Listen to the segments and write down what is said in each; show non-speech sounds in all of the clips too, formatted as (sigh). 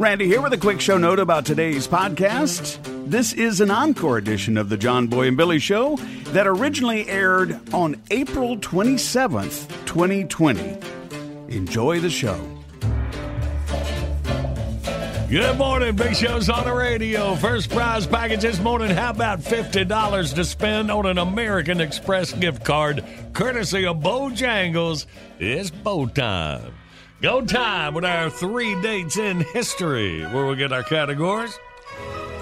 Randy here with a quick show note about today's podcast. This is an encore edition of the John Boy and Billy Show that originally aired on April 27th, 2020. Enjoy the show. Good morning, Big Show's on the radio. First prize package this morning. How about $50 to spend on an American Express gift card courtesy of Bojangles? It's bow time. Go time with our three dates in history, where we get our categories.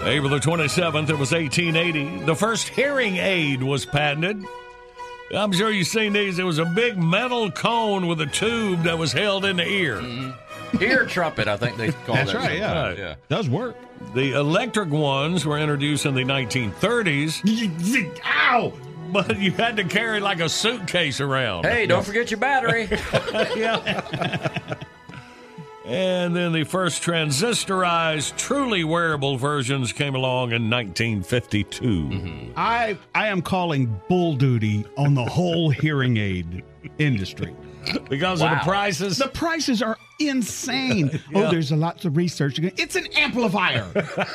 April the 27th, it was 1880. The first hearing aid was patented. I'm sure you've seen these. It was a big metal cone with a tube that was held in the ear. Mm-hmm. Ear trumpet, I think they call That's that. right, yeah. Right. yeah. Does work. The electric ones were introduced in the 1930s, (laughs) Ow! But you had to carry like a suitcase around. Hey, don't forget your battery. (laughs) yeah. And then the first transistorized, truly wearable versions came along in 1952. Mm-hmm. I I am calling bull duty on the whole (laughs) hearing aid industry. Because of the prices. The prices are insane. (laughs) Oh, yeah. Oh, there's a lots of research. It's an amplifier.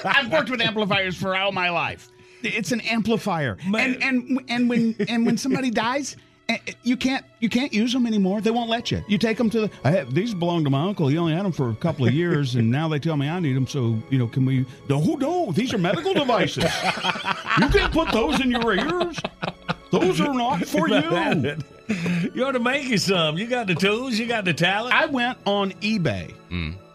I've worked with amplifiers for all my life. It's an amplifier. Man. And and and when and when somebody (laughs) dies, eh, eh, you can't you can't use them anymore. They won't let you. You take them to the. I have, these belong to my uncle. He only had them for a couple of (laughs) years, and now they tell me I need them. So you know, can we? No, no. These are medical devices. you can't put those in your ears. Those are not for (laughs) you. you ought to make you some. You got the tools, you got the talent. I went on eBay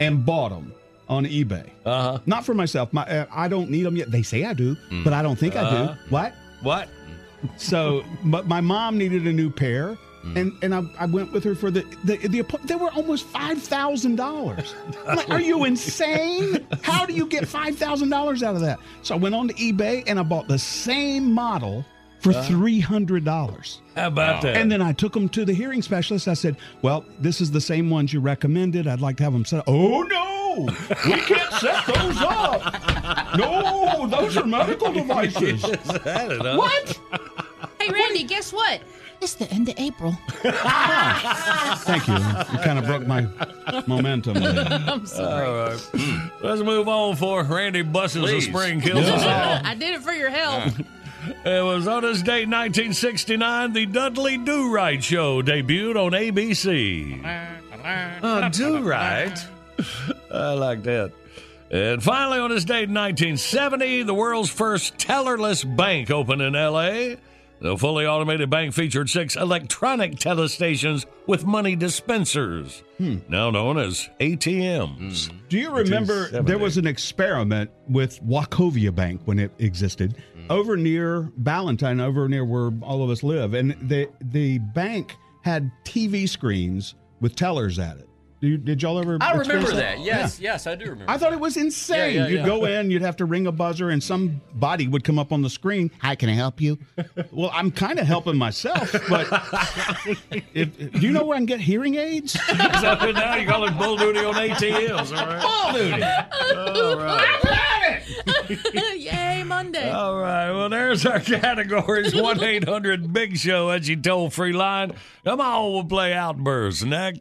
and bought them on eBay. Uh-huh. Not for myself. My uh, I don't need them yet. They say I do, but I don't think I Uh-huh. do. What? What? So, but my mom needed a new pair, and and I, I went with her for the the, the they were almost five thousand dollars. (laughs) Like, are you insane? How do you get five thousand dollars out of that? So I went on to eBay and I bought the same model for three hundred dollars. How about that? And then I took them to the hearing specialist. I said, "Well, this is the same ones you recommended. I'd like to have them set up." Oh no, we can't set those up. No, those are medical devices. I don't know. What? Hey, Randy, guess what? It's the end of April. (laughs) Thank you. You kind of broke my momentum. there. (laughs) I'm sorry. All right. Hmm. Let's move on for Randy Busses the Please. Spring Kills (laughs) Us all. I did it for your help. It was on this date, 1969, the Dudley Do Right Show debuted on ABC. Oh, uh, Do Right. (laughs) I like that. And finally, on this date in 1970, the world's first tellerless bank opened in L.A. The fully automated bank featured six electronic telestations with money dispensers, hmm. now known as ATMs. Hmm. Do you remember there was an experiment with Wachovia Bank when it existed hmm. over near Ballantyne, over near where all of us live, and the the bank had TV screens with tellers at it. Did, you- did y'all ever? I remember that. Yes, yes, I do remember. I thought it was insane. Yeah, yeah, you'd go in, you'd have to ring a buzzer, and somebody would come up on the screen. Hi, can I help you? well, I'm kind of helping myself, but (laughs) if, do you know where I can get hearing aids? (laughs) so now you call it bull duty on ATMs, all right? All right. (laughs) Yay, Monday. All right. Well, there's our categories 1 800 Big Show at your toll free line. Come on, we'll play Outburst next.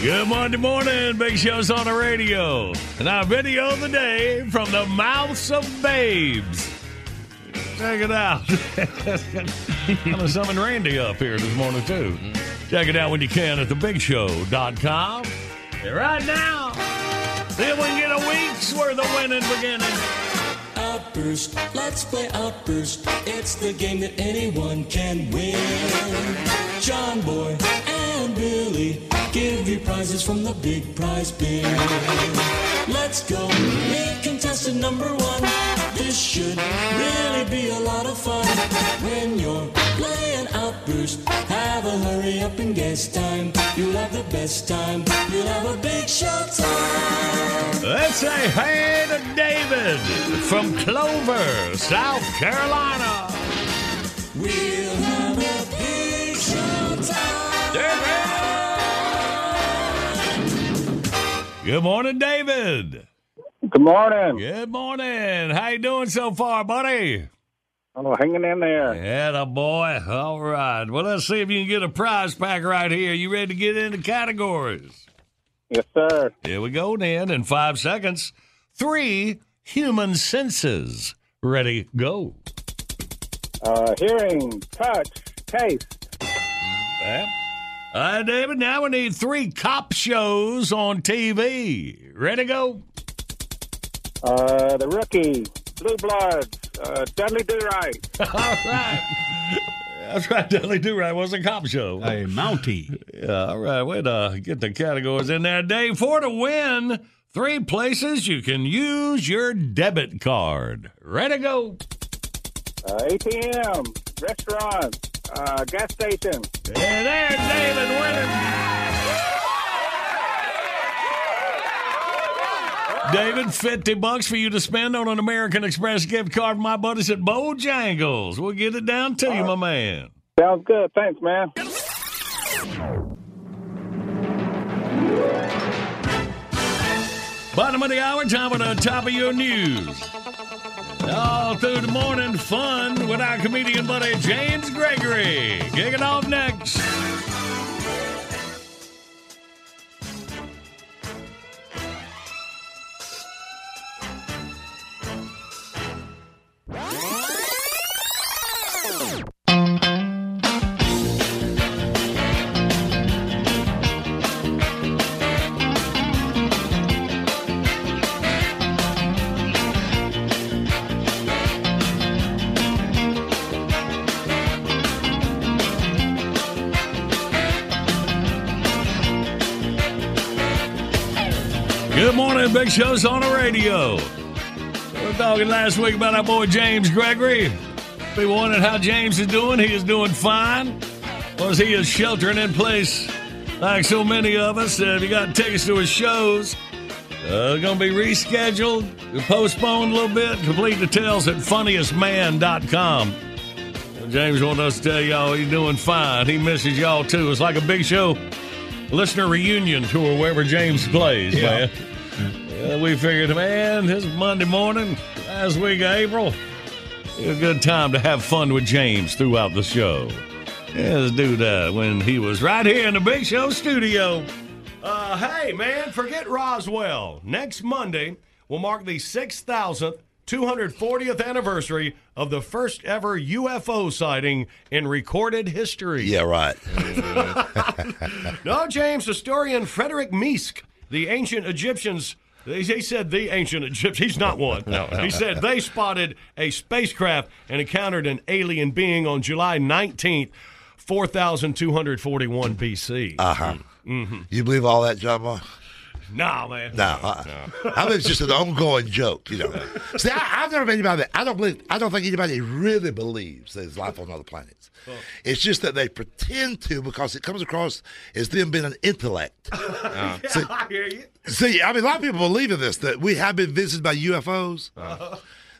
Good Monday morning. Big Show's on the radio. And our video of the day from the mouths of babes. Check it out. (laughs) I'm going to summon Randy up here this morning, too. Check it out when you can at thebigshow.com. And right now, if we can get a week's worth of winning beginning. Outburst, let's play Outburst. It's the game that anyone can win. John Boy and Billy give you prizes from the big prize bin. Let's go, meet contestant number one. This should really be a lot of fun. When you're playing Outburst, have a hurry up and guess time. You'll have the best time. You'll have a big show time. Let's say hey to David from Clover, South Carolina. We'll Good morning, David. Good morning. Good morning. How you doing so far, buddy? Oh, hanging in there. Yeah, the boy. All right. Well, let's see if you can get a prize pack right here. You ready to get into categories? Yes, sir. Here we go then. In five seconds, three human senses. Ready, go. Uh, hearing, touch, taste. All right, David. Now we need three cop shows on TV. Ready, to go. Uh, the rookie, Blue Bloods, uh, Dudley Do Right. (laughs) All right. That's right. Dudley Do Right was a cop show. A Mountie. Yeah, all right. Way to get the categories in there. Day four to win. Three places you can use your debit card. Ready, to go. ATM, restaurant, uh, gas station. And there's David winning. David, 50 bucks for you to spend on an American Express gift card from my buddies at Bojangles. We'll get it down to you, my man. Sounds good. Thanks, man. Bottom of the hour, time for the top of your news. All through the morning, fun with our comedian buddy James Gregory. Kicking off next. Morning, Show's on the radio. We were talking last week about our boy James Gregory. People wondering how James is doing. He is doing fine. Was he is sheltering in place like so many of us. Uh, if you got tickets to his shows, uh, going to be rescheduled, postponed a little bit. Complete details at funniestman.com. James wanted us to tell y'all he's doing fine. He misses y'all too. It's like a big show listener reunion tour wherever James plays, man. Uh, we figured, man, this Monday morning, last week of April, a good time to have fun with James throughout the show. Yeah, let's do that when he was right here in the Big Show studio. Uh, hey, man, forget Roswell. Next Monday will mark the 6,000th 240th anniversary of the first ever UFO sighting in recorded history. Yeah, right. (laughs) No, James, historian Frederick Meesk, the ancient Egyptians. He said the ancient Egyptians. He's not one. no, He said they spotted a spacecraft and encountered an alien being on July 19th, 4241 BC. Uh huh. You believe all that, John? Nah, man. No, uh, I mean it's just an ongoing joke, you know. See, I, I've never met anybody. That, I don't believe. I don't think anybody really believes there's life on other planets. It's just that they pretend to because it comes across as them being an intellect. (laughs) See, I hear you. see, I mean, a lot of people believe in this that we have been visited by UFOs.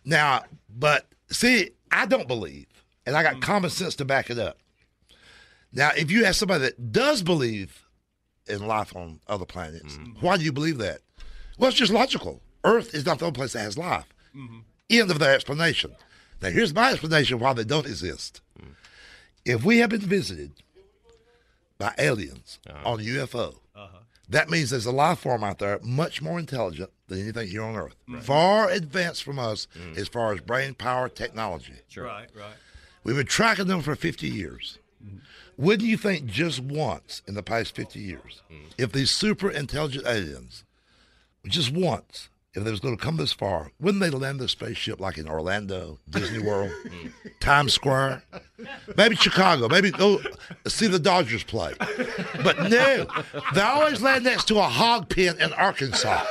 Now, but see, I don't believe, and I got common sense to back it up. Now, if you ask somebody that does believe in life on other planets, mm-hmm. why do you believe that? Well, it's just logical. Earth is not the only place that has life. Mm-hmm. End of their explanation. Now, here's my explanation why they don't exist. Mm. If we have been visited by aliens uh-huh. on a UFO, uh-huh. that means there's a life form out there much more intelligent than anything here on Earth, far advanced from us mm. as far as brain power technology. Right, right. We've been tracking them for 50 years. Mm-hmm. Wouldn't you think just once in the past 50 years, mm-hmm. if these super intelligent aliens, just once, if they was going to come this far, wouldn't they land their spaceship like in Orlando, Disney World, (laughs) mm. Times Square, maybe Chicago, maybe go see the Dodgers play? But no, they always land next to a hog pen in Arkansas.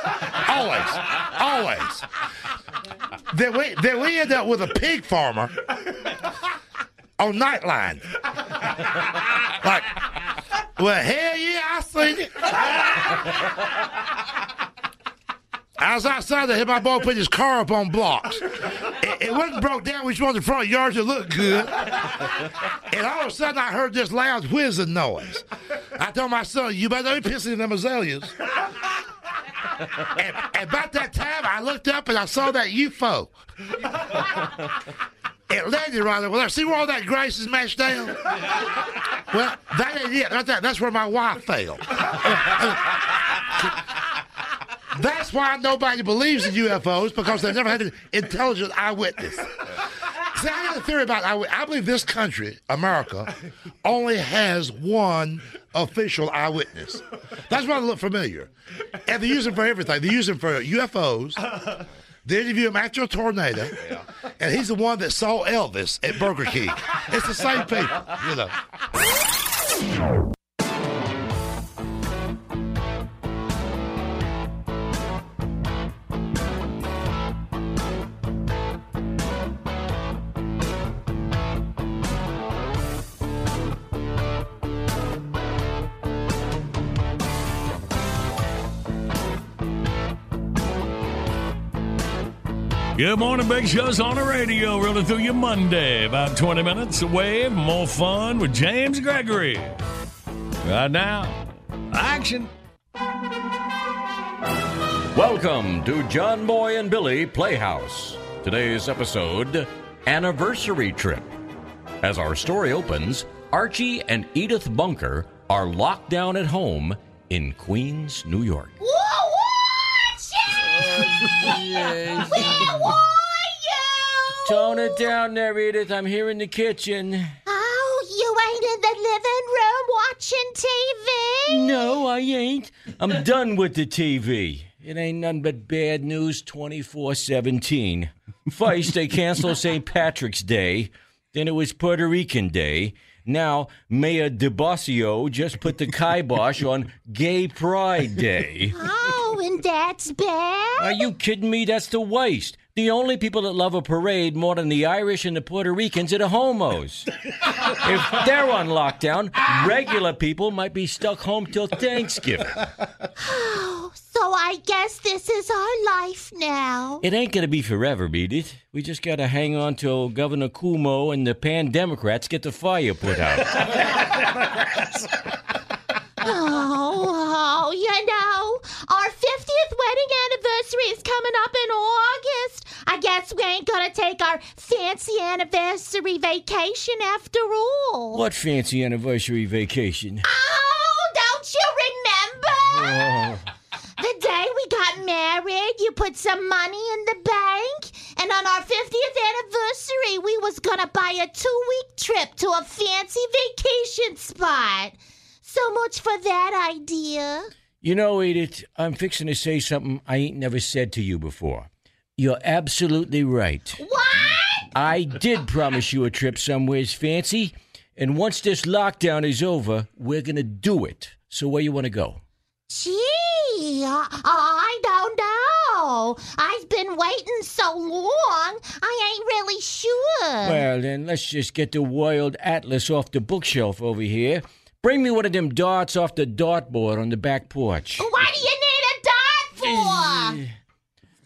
Always, always. Then we then we end up with a pig farmer on Nightline. Like, well, hell yeah, I seen it. I was outside there, my boy put his car up on blocks. It, it wasn't broke down. Just wanted the front yard to look good. And all of a sudden, I heard this loud whizzing noise. I told my son, "You better be pissing in them azaleas." And, and about that time, I looked up and I saw that UFO. It landed right over there. See where all that grass is mashed down? Well, that ain't it. Right there. That's where my wife fell. That's why nobody believes in UFOs because they've never had an intelligent eyewitness. See, I got a theory about eyewitness. I believe this country, America, only has one official eyewitness. That's why they look familiar. And they use them for everything. They use them for UFOs. They interview him after a tornado, yeah. and he's the one that saw Elvis at Burger King. It's the same people, you know. Good morning, Big Show's on the radio, rolling through your Monday. About 20 minutes away, more fun with James Gregory. Right now, action. Welcome to John Boy and Billy Playhouse. Today's episode Anniversary Trip. As our story opens, Archie and Edith Bunker are locked down at home in Queens, New York. Where are you? Tone it down there, Edith. I'm here in the kitchen. Oh, you ain't in the living room watching TV? No, I ain't. I'm done with the TV. It ain't nothing but bad news 24 17. First, they canceled St. Patrick's Day. Then it was Puerto Rican Day. Now, Mayor de Blasio just put the kibosh on Gay Pride Day. Oh, and that's bad? Are you kidding me? That's the waste. The only people that love a parade more than the Irish and the Puerto Ricans are the homos. if they're on lockdown, regular people might be stuck home till Thanksgiving. (laughs) Oh, I guess this is our life now. It ain't gonna be forever, beat it. We just gotta hang on till Governor Cuomo and the Pan Democrats get the fire put out. (laughs) Oh, oh, you know, our 50th wedding anniversary is coming up in August. I guess we ain't gonna take our fancy anniversary vacation after all. what fancy anniversary vacation? Oh, don't you remember? Oh. The day we got married, you put some money in the bank, and on our 50th anniversary, we was gonna buy a two-week trip to a fancy vacation spot. So much for that idea. You know, Edith, I'm fixing to say something I ain't never said to you before. You're absolutely right. What? I did promise you a trip somewheres fancy, and once this lockdown is over, we're gonna do it. So where you want to go? Gee, I, don't know. I've been waiting so long, I ain't really sure. Well, then let's just get the World Atlas off the bookshelf over here. Bring me one of them darts off the dartboard on the back porch. what do you need a dart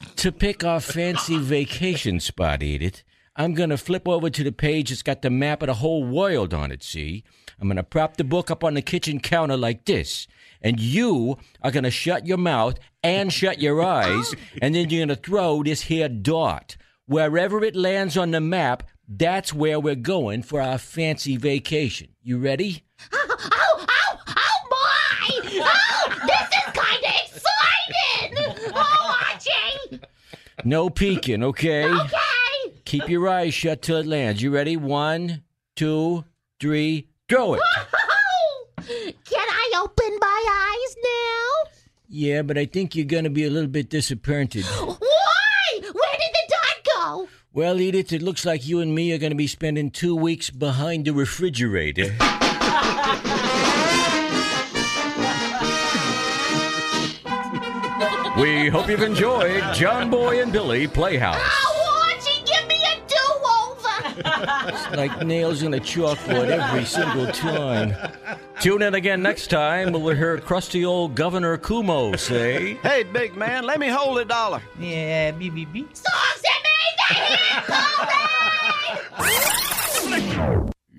for? To pick our fancy vacation spot, Edith, I'm gonna flip over to the page that's got the map of the whole world on it, see? I'm gonna prop the book up on the kitchen counter like this. And you are gonna shut your mouth and shut your eyes, and then you're gonna throw this here dart. Wherever it lands on the map, that's where we're going for our fancy vacation. You ready? Oh, oh, oh, oh my! Oh, this is kind of exciting! Oh, Archie! No peeking, okay? Okay! Keep your eyes shut till it lands. You ready? One, two, three, throw it. Can I open my eyes now? Yeah, but I think you're going to be a little bit disappointed. Why? Where did the dot go? Well, Edith, it looks like you and me are going to be spending two weeks behind the refrigerator. (laughs) we hope you've enjoyed John Boy and Billy Playhouse. Oh, It's like nails in a chalkboard every single time. Tune in again next time when we'll hear crusty old Governor Cuomo say, Hey, big man, let me hold a dollar. Yeah, beep, beep, beep. Songs that made the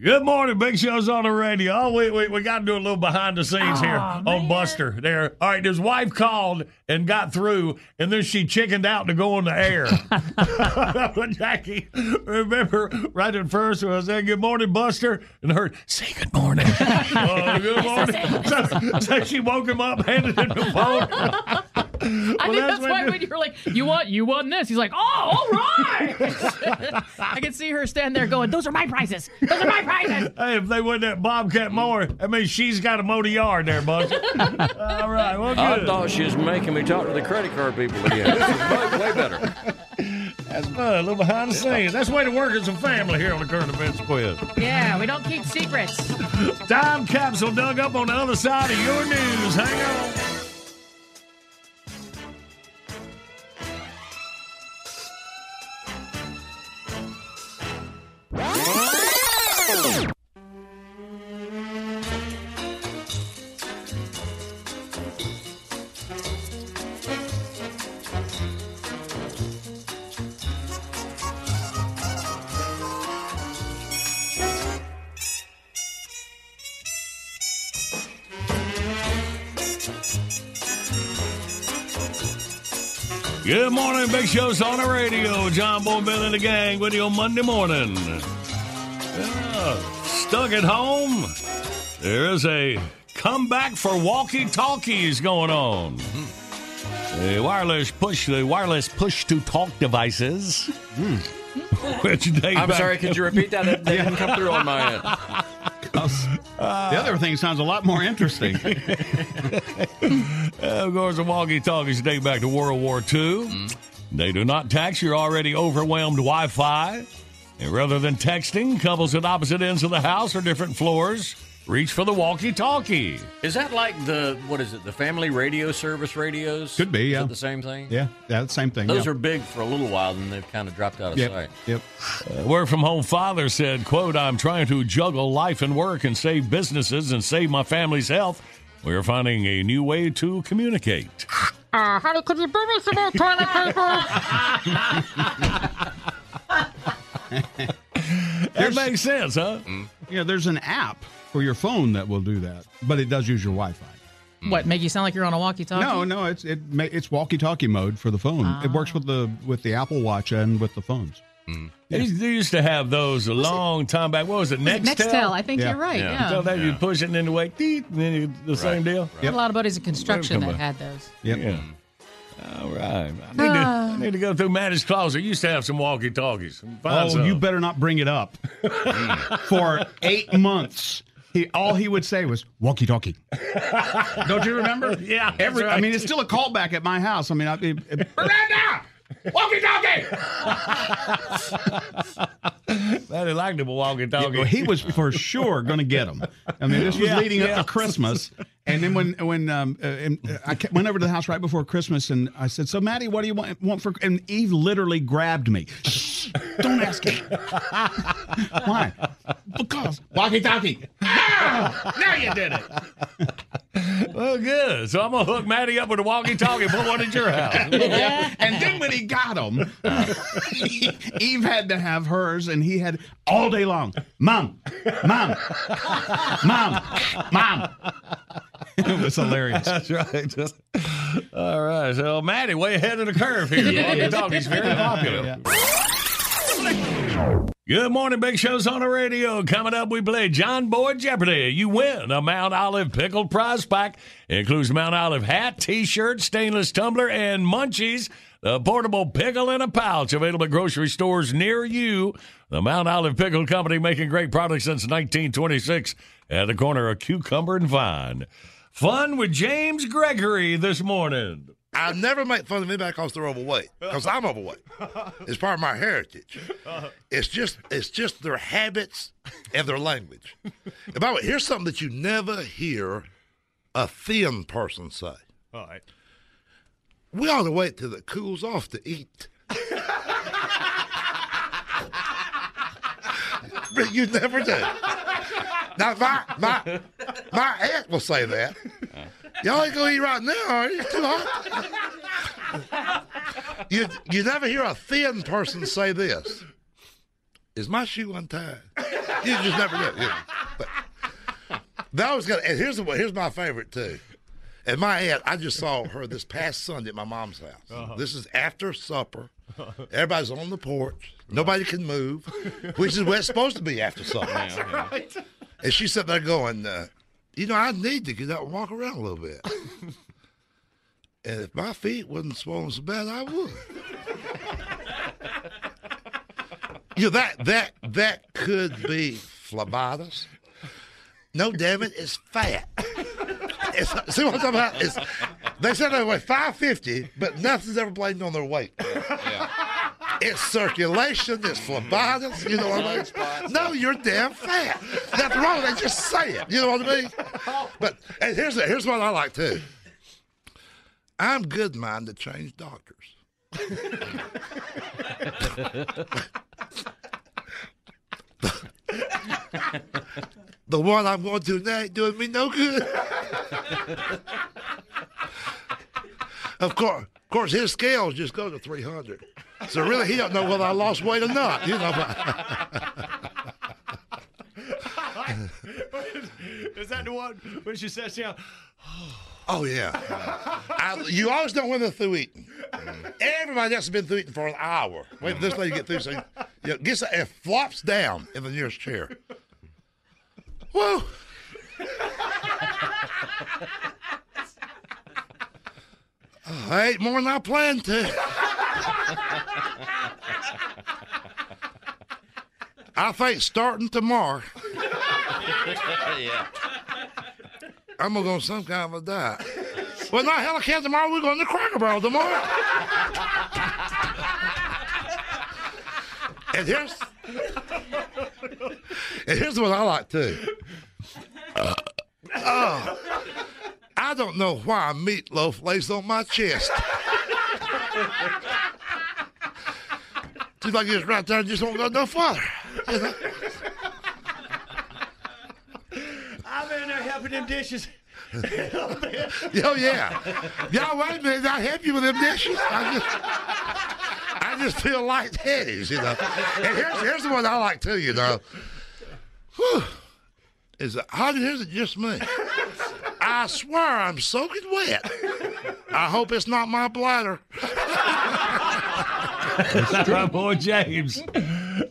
Good morning, Big Show's on the radio. Oh, wait, wait, we got to do a little behind the scenes here oh, on Buster. There. All right, his wife called and got through, and then she chickened out to go on the air. (laughs) (laughs) Jackie, remember, right at first, when I said, Good morning, Buster, and heard, Say good morning. (laughs) oh, good morning. so, so she woke him up, handed him the phone. (laughs) I think that's, what why when you were like, you want you want this, he's like, oh, all right. (laughs) I can see her stand there going, those are my prices. Those are my prices. (laughs) Hey, if they wouldn't that Bobcat mower, I mean, she's got a mow the yard there, bud. All right, well, good. I thought she was making me talk to the credit card people again. This is way, way better. That's fun. A little behind the scenes. That's the way to work as a family here on the current events quiz. Yeah, we don't keep secrets. Time capsule dug up on the other side of your news. Hang on. Good morning, Big Show's on the radio. John Boy Bill and the gang with you on Monday morning. Yeah, stuck at home. There is a comeback for walkie-talkies going on. The wireless push, the wireless push-to-talk devices. (laughs) Which date I'm back- sorry, could you repeat that? That didn't (laughs) come through on my end. the other thing sounds a lot more interesting. Uh, (laughs) of course, the walkie talkies date back to World War II. They do not tax your already overwhelmed Wi Fi. And rather than texting, couples at opposite ends of the house or different floors reach for the walkie talkie. Is that like the, what is it, the family radio service radios? Could be, yeah. it the same thing? yeah, yeah, the same thing. Those yeah. are big for a little while, then they've kind of dropped out of Yep, sight. yep. A work from home father said, quote, I'm trying to juggle life and work and save businesses and save my family's health. We're finding a new way to communicate. Uh, honey, could you bring me some more toilet paper? (laughs) (laughs) (laughs) That makes sense, huh? Mm-hmm. Yeah, there's an app for your phone that will do that, but it does use your Wi-Fi. Mm. what, make you sound like you're on a walkie-talkie? No, no, it's it ma- it's walkie-talkie mode for the phone. It works ah. with the with the Apple Watch and with the phones. They used- they used to have those a long time back. What was it? Nextel? Nextel, I think Yeah. you're right. Yeah. Yeah. So that you push it and then the way, and then you, the same deal. I had a lot of buddies in construction that on. had those. Yep. Yeah. Mm. All right. I need, to, ah. I need to go through Maddie's closet. Used to have some walkie talkies. Oh, you better not bring it up. (laughs) for eight months, he all he would say was walkie-talkie. Don't you remember? (laughs) Yeah, that's Every, I mean, it's still a callback at my house. I mean, I, it, it, (laughs) Miranda, walkie-talkie. Maddie liked him a walkie talkie. Yeah, he was for sure going to get them. I mean, this was Yeah, leading yeah. up to Christmas, and then when when um, uh, uh, I went over to the house right before Christmas, and I said, "So, Maddie, what do you want, want for?" And Eve literally grabbed me. Shh, don't ask him. (laughs) Why? Because walkie-talkie. Ah, (laughs) now you did it. (laughs) Well, good. So I'm going to hook Maddie up with a walkie talkie and put one at your house. (laughs) And then when he got them, (laughs) Eve had to have hers, and he had all day long. Mom, mom, mom, mom. it was hilarious. That's right. All right. So Maddie, way ahead of the curve here. Walkie talkie's very popular. Good morning, Big Show's on the radio. Coming up, we play John Boy Jeopardy. You win a Mount Olive pickled prize pack. Includes Mount Olive hat, T-shirt, stainless tumbler, and munchies. The portable pickle in a pouch available at grocery stores near you. The Mount Olive Pickle Company making great products since 1926 at the corner of Cucumber and Vine. Fun with James Gregory this morning. I never make fun of anybody because they're overweight. Because I'm overweight. It's part of my heritage. It's just it's just their habits and their language. And by the way, here's something that you never hear a thin person say. All right. We ought to wait till it cools off to eat. but you never do. Now my my my aunt will say that. Y'all ain't gonna eat right now, are you? It's too hot. You you never hear a thin person say this. Is my shoe untied? You just never do. Know. But that was good. And here's the here's my favorite too. And my aunt, I just saw her this past Sunday at my mom's house. Uh-huh. This is after supper. Everybody's on the porch. Nobody can move, which is what it's supposed to be after supper. That's right. And she's sat there going, uh, you know, I need to get up and walk around a little bit. (laughs) and if my feet wasn't swollen so bad, I would. (laughs) you know, that that that could be phlebitis. No, damn it, it's fat. (laughs) It's, see what I'm talking about? It's, they said they weigh 550, but nothing's ever blamed on their weight. It's circulation, it's phlebitis, you know what I mean? No, you're damn fat. Nothing wrong with that, just say it. You know what I mean? But and here's here's what I like too. I'm good mind to change doctors. the one I'm going to now ain't doing me no good. of course, of course, his scales just go to 300. So really, he don't know whether I lost weight or not. You know. (laughs) Is that the one when she sits down? Oh yeah. I, you always know when they're through eating. Everybody else has been through eating for an hour. Wait, this lady get through. So, you know, gets and flops down in the nearest chair. Whoa. I ate more than I planned to. I think starting tomorrow, (laughs) yeah. I'm gonna go on some kind of a diet. Well, not hell, I can't tomorrow. We're going to Cracker Barrel tomorrow. (laughs) and here's and here's what I like too. Uh, oh, I don't know why meatloaf lays on my chest. Seems like it's right there and just won't go no farther. You know? I'm in there helping them dishes. (laughs) Oh yeah. Y'all wait a minute, I help you with them dishes. I just I just feel lightheaded, you know. And here's here's the one I like too, you know. Whew. Is it how is it just me? I swear I'm soaking wet. I hope it's not my bladder. That's my boy James.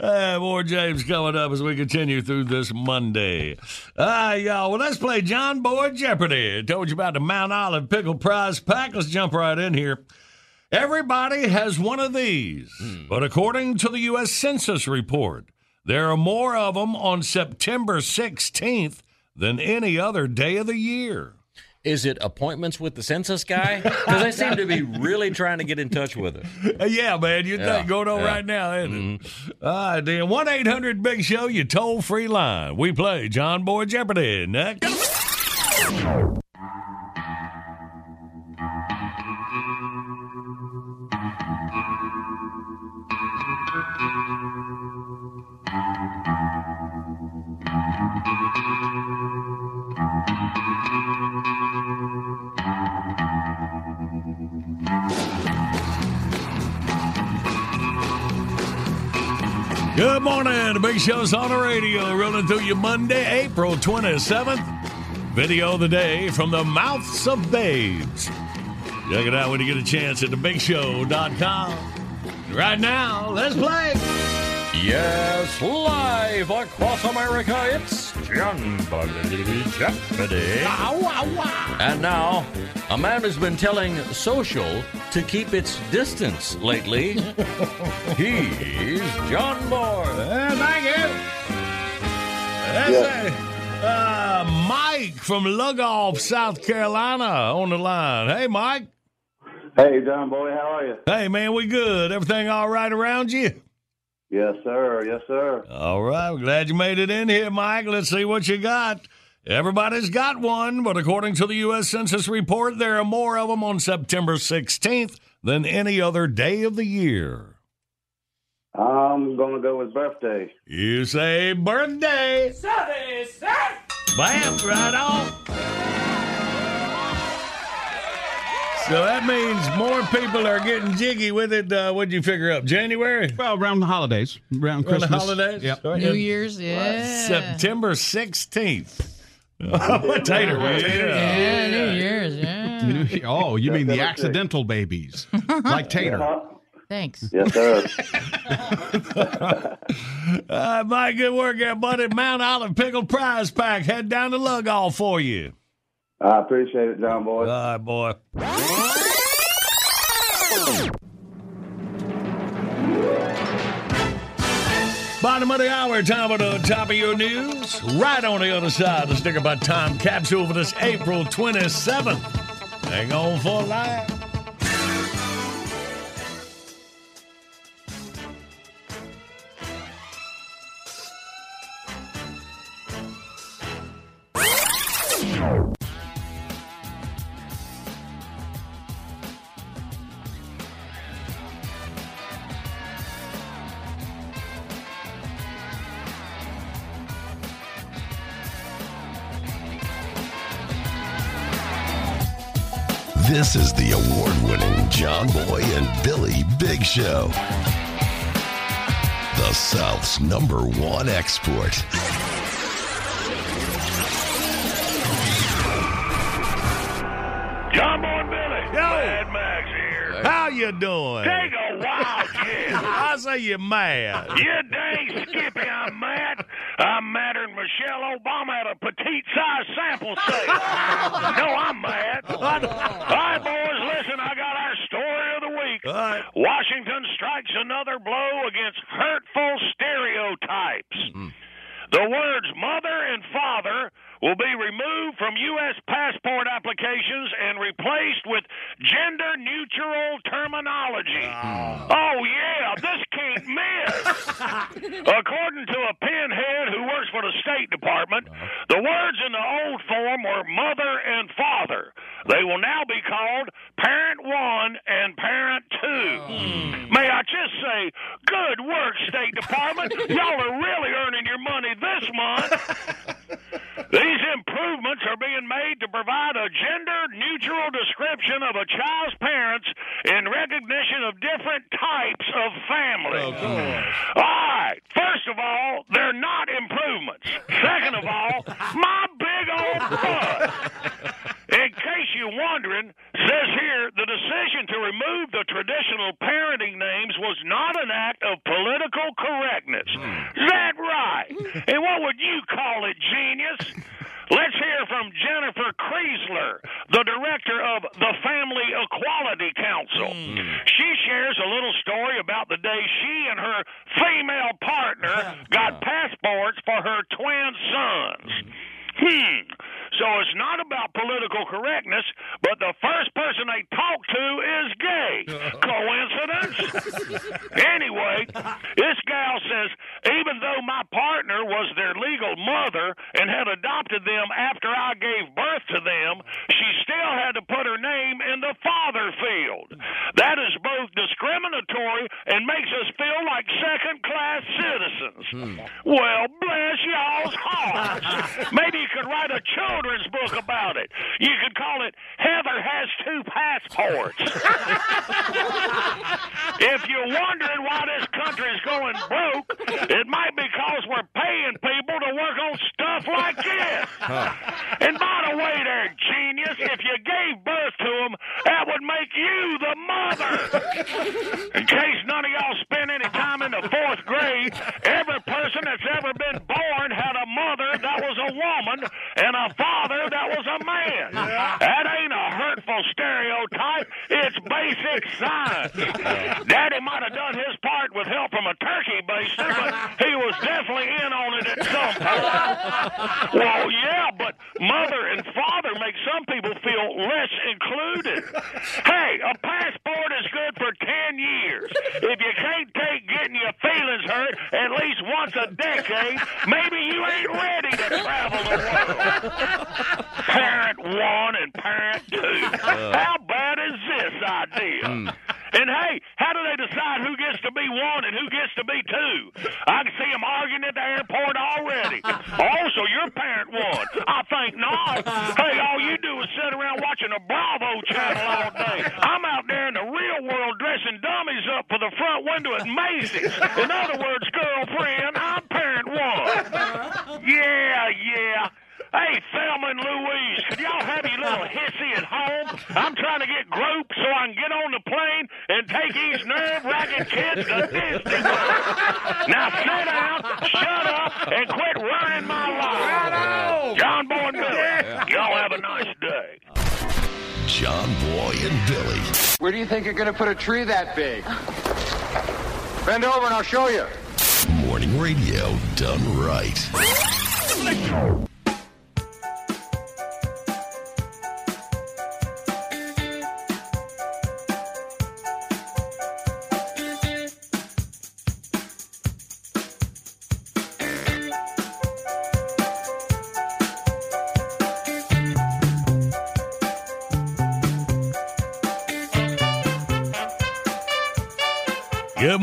Uh, more James coming up as we continue through this Monday. Ah, y'all. Well, let's play John Boy Jeopardy. I told you about the Mount Olive Pickle Prize Pack. Let's jump right in here. Everybody has one of these, but according to the U.S. Census report, there are more of them on September 16th than any other day of the year. Is it appointments with the census guy? Because they seem to be really trying to get in touch with him. (laughs) Uh, yeah, man, you Yeah, think going on yeah. right now, isn't it? All right, then. 1 800 Big Show, you toll free line. We play John Boy Jeopardy next. (laughs) Good morning. The Big Show's on the radio, rolling through you Monday, April 27th. Video of the day from the mouths of babes. Check it out when you get a chance at thebigshow.com. Right now, let's play. Yes, live across America, it's John Boy Jeopardy. And now, a man has been telling social to keep its distance lately. (laughs) He's John Boy. Uh, thank you. That's it. Uh, Mike from Lugoff, South Carolina, on the line. Hey, Mike. Hey, John Boy, how are you? Hey, man, we good. Everything all right around you? Yes, sir. Yes, sir. All right. We're glad you made it in here, Mike. Let's see what you got. Everybody's got one, but according to the U.S. Census report, there are more of them on September 16th than any other day of the year. I'm going to go with birthday. You say birthday. Sunday, sir. Bam, right on. So that means more people are getting jiggy with it. Uh, what'd you figure up? January? Well, around the holidays, around Around the Christmas. holidays? Yep. New Year's, yeah. September 16th. Tater. Yeah, New Year's, yeah. (laughs) oh, you mean the accidental babies, like Tater? Thanks. Yes, sir. (laughs) Uh, Mike, good work there, buddy. Mount Olive Pickle Prize Pack. Head down to Lugoff for you. I appreciate it, John Boy. All right, boy. Bottom of the hour, time of the top of your news. Right on the other side, let's think about time capsule for this April 27th. Hang on for laugh. This is the award winning John Boy and Billy Big Show. The South's number one export. John Boy and Billy. Yo. Mad Max here. How you doing? Take a wild guess. (laughs) I say you're mad. You dang skippy, I'm mad. I'm madder than Michelle Obama at a petite size sample sale. (laughs) no, I'm mad. Right, strikes another blow against hurtful stereotypes. Mm-hmm. The words mother and father will be removed from U.S. passport applications and replaced with gender neutral terminology. Oh, yeah, this can't miss. (laughs) According to a pinhead who works for the State Department, the words in the old form were mother and father. They will now be called parent one and parent two. Hmm. May I just say, good work, State Department. Y'all are really earning your money this month. (laughs) These improvements are being made to provide a gender neutral description of a child's parents in recognition of different types of family. Oh, all right. First of all, they're not improvements. Second of all, my big old butt. (laughs) In case you're wondering, says here the decision to remove the traditional parenting names was not an act of political correctness. Hmm. Is that right? And what would you call it, genius? Let's hear from Jennifer Chrisler, the director of the Family Equality Council. Hmm. She shares a little story about the day she and her female partner (laughs) got passports for her twin sons. Think you're going to put a tree that big? Bend over and I'll show you. Morning radio done right.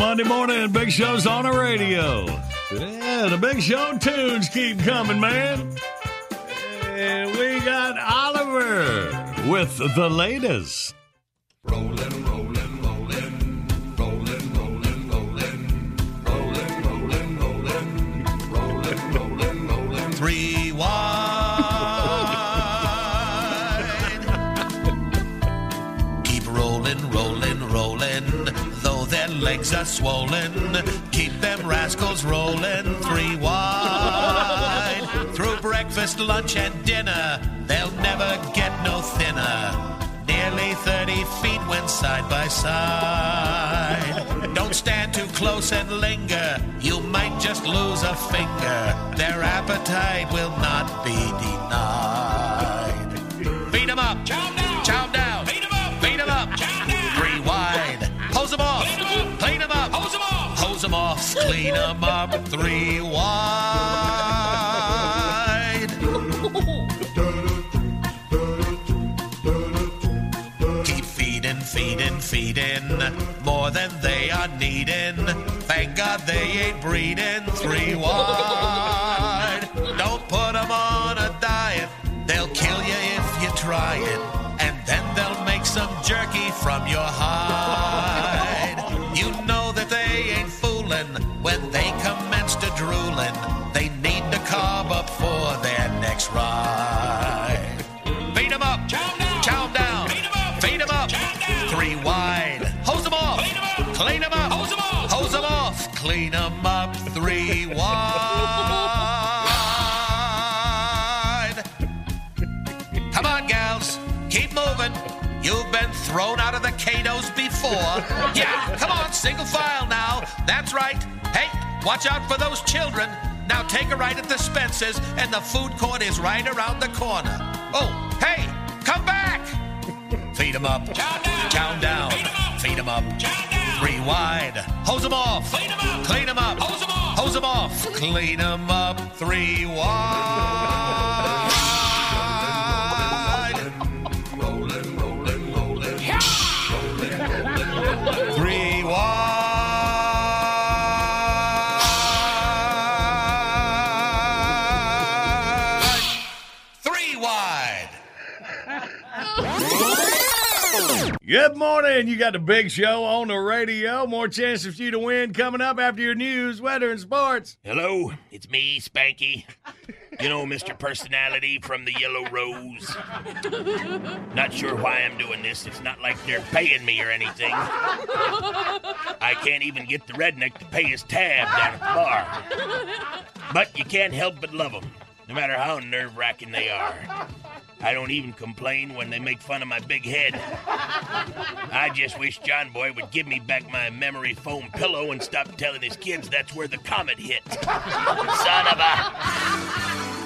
Monday morning. Big Show's on the radio. Yeah, the Big Show tunes keep coming, man. And we got Oliver with the latest. Breakfast, lunch, and dinner, they'll never get no thinner. Nearly 30 feet when side by side. Don't stand too close and linger. You might just lose a finger. Their appetite will not be denied. Feed 'em up. Chow down. Chow down. Feed 'em up. Feed 'em up. Chow down. Three wide. Hose 'em off. Clean 'em up. Hose 'em off. Hose 'em off. Clean 'em up. Three wide. Thank God they ain't breeding three wide. Don't put 'em on a diet, they'll kill you if you try it. And then they'll make some jerky from your hide. You know that they ain't fooling when they commence to drooling. They need to carb up for their next ride. Feed 'em up. Chow down. Chow down. Feed 'em up. Feed 'em up. Three wide. Hose 'em off. Clean 'em up. Thrown out of the Katos before. (laughs) Yeah, come on, single file now. That's right. Hey, watch out for those children. Now take a right at the Spencer's, and the food court is right around the corner. Oh, hey, come back! Feed 'em up. Chow down. Chow down. Feed 'em up. Three wide. Hose 'em off. Clean 'em up. Clean 'em up. Hose 'em off. Hose 'em off. Clean 'em up. Three wide. Good morning. You got the big show on the radio. More chances for you to win coming up after your news, weather, and sports. Hello, it's me, Spanky. You know, Mr. Personality from the Yellow Rose. Not sure why I'm doing this. It's not like they're paying me or anything. I can't even get the redneck to pay his tab down at the bar. But you can't help but love them, no matter how nerve wracking they are. I don't even complain when they make fun of my big head. I just wish John Boy would give me back my memory foam pillow and stop telling his kids that's where the comet hit. Son of a.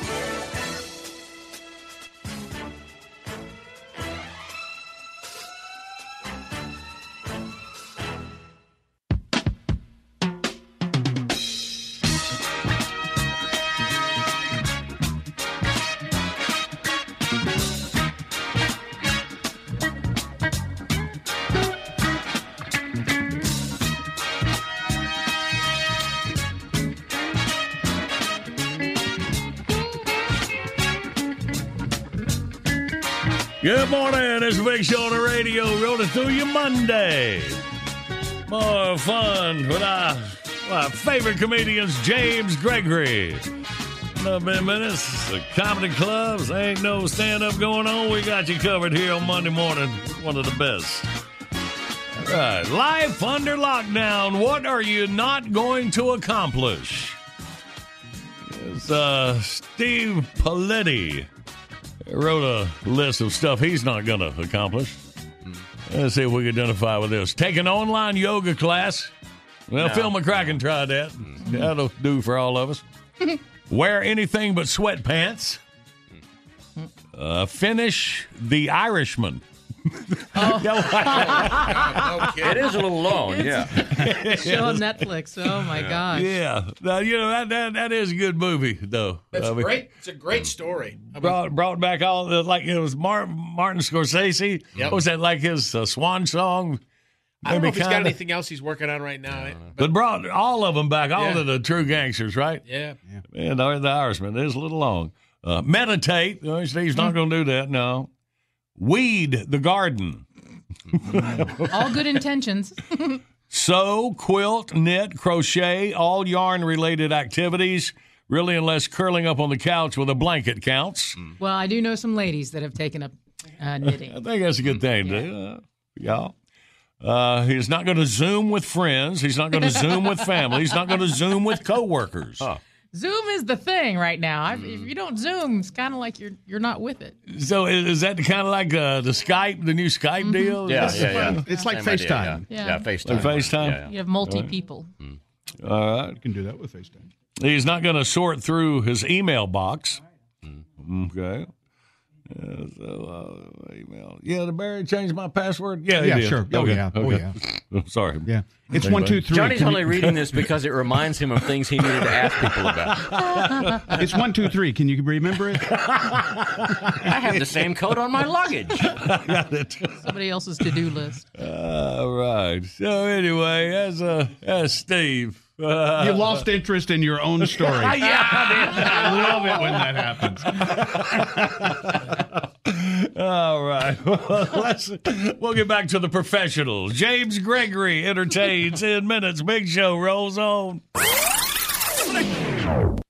morning. It's Big Show on the radio. Rolling through you Monday. More fun with our, our favorite comedians, James Gregory. Up in minutes, the comedy clubs. Ain't no stand up going on. We got you covered here on Monday morning. One of the best. All right. Life under lockdown. What are you not going to accomplish? It's uh, Steve Paletti wrote a list of stuff he's not going to accomplish. Let's see if we can identify with this. Take an online yoga class. Well, No. Phil McCracken tried that. That'll do for all of us. (laughs) Wear anything but sweatpants. Uh, finish The Irishman. (laughs) It is a little long, yeah. Show on Netflix. Oh my gosh. Yeah, Now, you know that, that that is a good movie though. It's I mean, great. It's a great story. How about- Brought brought back all the like it was Martin Martin Scorsese. Yep. What was that like his uh, swan song? I don't know Maybe if he's got kinda- anything else he's working on right now. But brought all of them back, all Yeah. of the true gangsters, right? Yeah. And the the Irishman is a little long. Uh, meditate. Uh, Steve's not going to do that. No. Weed the garden. All good intentions. Sew, quilt, knit, crochet, all yarn related activities. Really, unless curling up on the couch with a blanket counts. well, I do know some ladies that have taken up uh, knitting. I think that's a good thing, yeah. uh, y'all. Uh, he's not going to Zoom with friends. He's not going to Zoom with family. He's not going to Zoom with coworkers. Zoom is the thing right now. I, if mm. you don't Zoom, it's kind of like you're you're not with it. So is, is that kind of like uh, the Skype, the new Skype mm-hmm. deal? Yeah, Is yeah, yeah. It's like Same idea, FaceTime. Yeah, Yeah. yeah FaceTime. Like FaceTime? Yeah, yeah. You have multi people. All right. You mm. can do that with FaceTime. He's not going to sort through his email box. Mm. Okay. Yeah, so, uh, email. Yeah, did Barry change my password? Yeah, Yeah, did. sure. Oh, Okay, yeah. Oh, okay. yeah. (laughs) Sorry. Yeah. It's Anybody? one, two, three. Johnny's Can only you- reading this (laughs) because it reminds him of things he needed to ask people about. (laughs) It's one, two, three. Can you remember it? I have the same code on my luggage. Got it. Somebody else's to do list. All right. So anyway, as uh, as Steve, uh, You (laughs) lost interest in your own story. (laughs) yeah, I love it when that happens. (laughs) All right. Well, let's we'll get back to the professionals. James Gregory entertains in minutes. Big Show rolls on.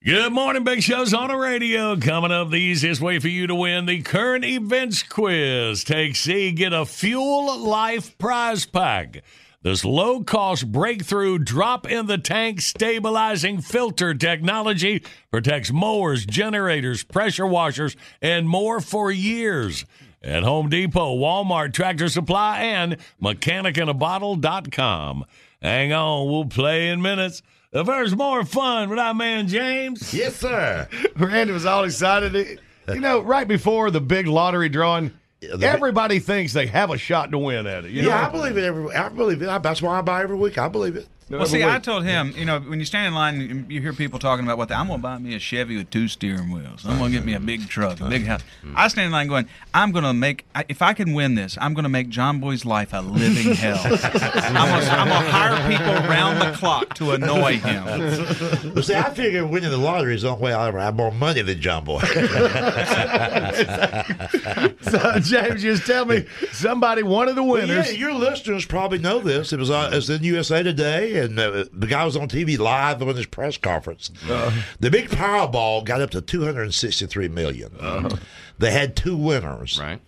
Good morning, Big Show's on the radio. Coming up, the easiest way for you to win the current events quiz. Take C, get a Fuel Life prize pack. This low cost breakthrough drop in the tank stabilizing filter technology protects mowers, generators, pressure washers, and more for years. At Home Depot, Walmart, Tractor Supply, and mechanicinaBottle.com. Hang on, we'll play in minutes. The first more fun with our man James. Yes, sir. (laughs) Randy was all excited. You know, right before the big lottery drawing, everybody thinks they have a shot to win at it. You yeah, know? I believe it every. I believe it. That's why I buy every week. I believe it. Well, see, I told him, you know, when you stand in line, you- you hear people talking about what they, I'm going to buy me a Chevy with two steering wheels. I'm going to get me a big truck, a big house. I stand in line going, I'm going to make, if I can win this, I'm going to make John Boy's life a living (laughs) hell. I'm going to hire people around the clock to annoy him. But see, I figure winning the lottery is the only way I'll ever have more money than John Boy. (laughs) so, James, just tell me somebody, one of the Well, winners. yeah, your listeners probably know this. It was uh, it's in USA Today, and uh, the guy was on TV live on his press conference. The big Powerball got up to two hundred and sixty-three million. They had two winners. Right.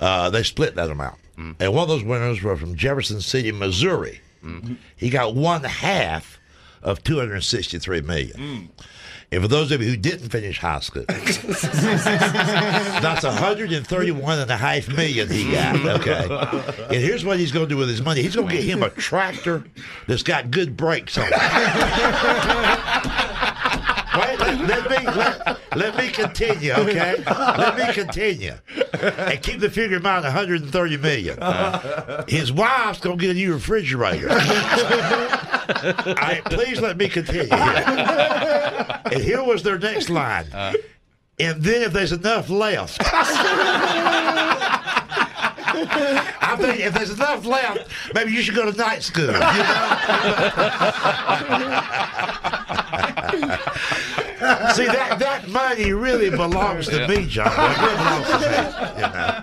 Uh, they split that amount, and one of those winners were from Jefferson City, Missouri. He got one half of two hundred sixty-three million. And for those of you who didn't finish high school, that's 131 and a half million he got. Okay. And here's what he's going to do with his money. He's going to get him a tractor that's got good brakes on it. Let, me let, let me continue, okay? Let me continue, and keep the figure in mind: 130 million. His wife's gonna get a new refrigerator. Please let me continue. And here was their next line. and then if there's enough left. I think if there's enough left, maybe you should go to night school. You know? (laughs) See that that money really belongs to me, John. It really belongs to me. You know?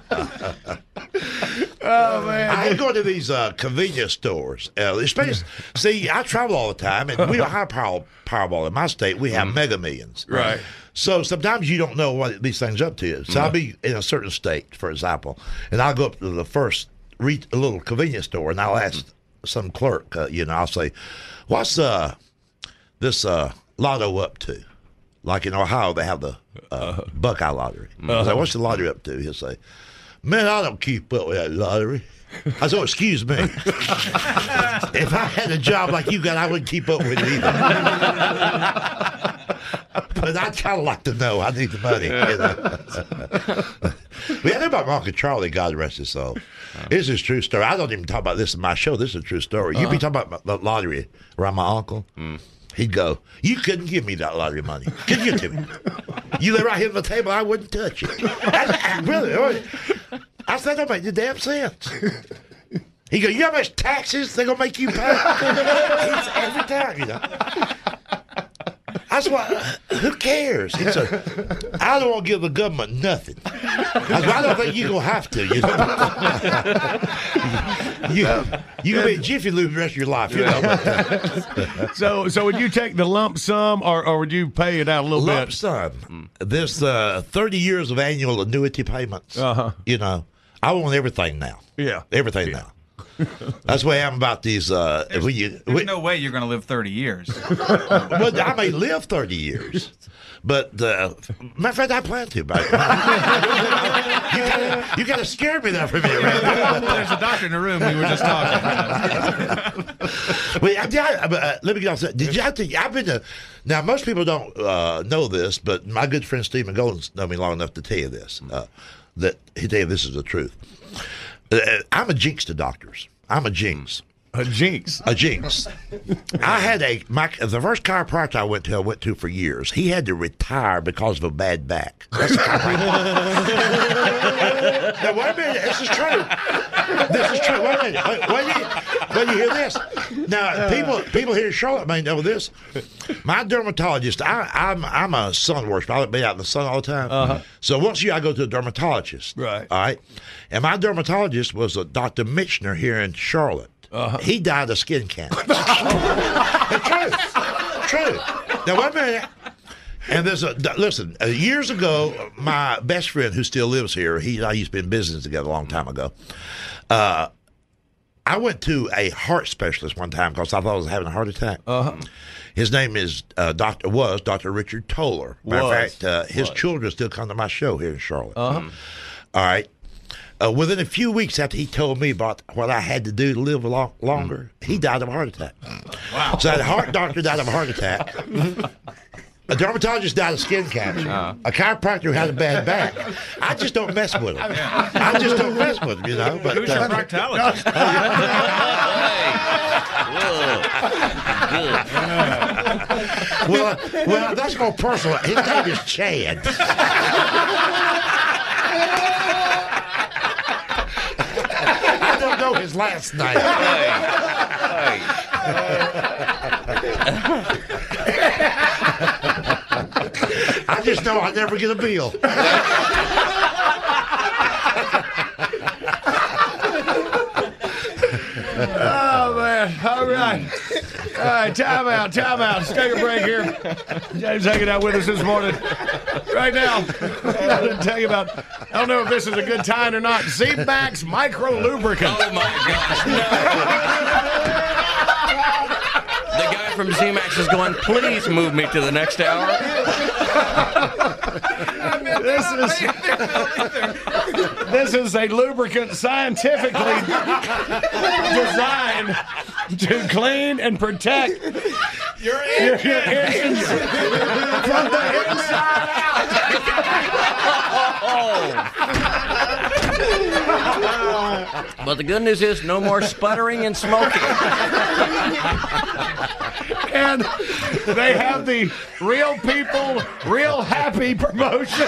Oh man! I go to these uh, convenience stores. Uh, especially, see, I travel all the time, and we don't have (laughs) Power, Powerball in my state. We have Mega Millions. Right. So sometimes you don't know what these things up to. So I'll be in a certain state, for example, and I'll go up to the first re- little convenience store, and I'll ask some clerk, uh, you know, I'll say, "What's uh this uh lotto up to?" Like in Ohio, they have the uh, Buckeye lottery. I say, "What's the lottery up to?" He'll say, "Man, I don't keep up with that lottery." I said, oh, excuse me. (laughs) if I had a job like you got, I wouldn't keep up with it either. but I'd kind of like to know. I need the money. You know? we had about Uncle Charlie, God rest his soul. This is a true story. I don't even talk about this in my show. This is a true story. You be uh-huh. talking about the lottery around my uncle. Mm. He'd go, You couldn't give me that lottery money. Give it to me. You lay right here on the table, I wouldn't touch it. I, really? really. I said, That don't make the damn sense. He go, You know how much taxes they're going to make you pay? Every time, you know. That's why. Uh, who cares? It's a. I don't want to give the government nothing. That's why I don't think you're gonna have to. You know. (laughs) you you gonna be a jiffy lube the rest of your life. You know. (laughs) so, so would you take the lump sum, or, or would you pay it out a little lump bit? Lump sum. This uh, thirty years of annual annuity payments. Uh-huh. You know, I want everything now. Yeah. Everything now. That's the way I am about these. Uh, you, There's no way you're going to live 30 years. (laughs) well, I may live 30 years. But, uh, matter of fact, I plan to. But, you gotta, you gotta scare me there for a minute, right? There's a doctor in the room. We were just talking. Wait, I, I, uh, let me get off that. Did you have to? I've been to. Now, most people don't uh, know this, but my good friend Stephen Golden's known me long enough to tell you this. Uh, that he tell you this is the truth. Uh, I'm a jinx to doctors. I'm a jinx. A jinx. A jinx. (laughs) I had a my the first chiropractor I went to. I went to for years. He had to retire because of a bad back. That's a chiropractor. now wait a minute. This is true. This is true. Wait a minute. Wait, wait, you, wait, you hear this? Now people people here in Charlotte may know this. My dermatologist. I, I'm I'm a sun worshiper. I be out in the sun all the time. Uh-huh. So once a year I go to a dermatologist. Right. All right. And my dermatologist was a Dr. Mitchner here in Charlotte. Uh-huh. He died of skin cancer. (laughs) true. True. Now, wait a minute. And there's a listen. Uh, years ago, my best friend who still lives here, he and I used to be in business together a long time ago. Uh, I went to a heart specialist one time because I thought I was having a heart attack. Uh-huh. His name is uh, Doctor was Doctor Richard Toller. Matter of Was. fact, uh, his children still come to my show here in Charlotte. Uh-huh. All right. Uh, within a few weeks after he told me about what I had to do to live long, longer, he died of a heart attack. Wow. So the heart doctor died of a heart attack. A dermatologist died of skin cancer. A chiropractor had a bad back. I just don't mess with them. I just don't mess with them, you know. But Who's your uh, proctologist? (laughs) well, well, that's more personal. His name is Chad. (laughs) I don't know his last name. I just know I never get a bill. Oh man! All right, all right. Time out. Time out. Let's take a break here. James hanging out with us this morning. Right now, I'm going to tell you about. I don't know if this is a good time or not. Z-Max Micro Lubricant. Oh my gosh! No. the guy from Z-Max is going. Please move me to the next hour. This is this is a lubricant scientifically designed to clean and protect your, your, your engines from the inside (laughs) But the good news is no more sputtering and smoking. and they have the real people, real happy promotion.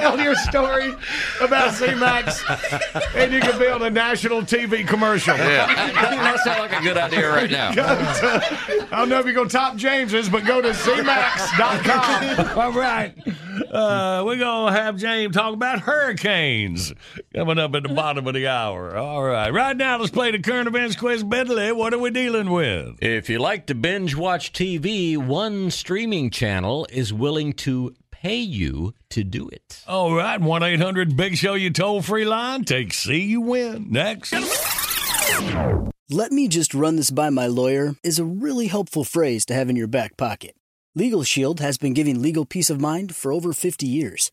Tell your story about Z-Max, and you can build a national TV commercial. Yeah. that sounds like a good idea right now. (laughs) I don't know if you're going to top James's, but go to zmax.com. All right. Uh, we're going to have James talk about hurricanes coming up at the bottom of the hour. All right. Right now, let's play the current events quiz. Bentley, what are we dealing with? If you like to binge watch TV, one streaming channel is willing to pay you to do it. All right. 1 800 Big Show, you toll free line. Take C, you win. Next. Let me just run this by my lawyer is a really helpful phrase to have in your back pocket. Legal Shield has been giving legal peace of mind for over 50 years.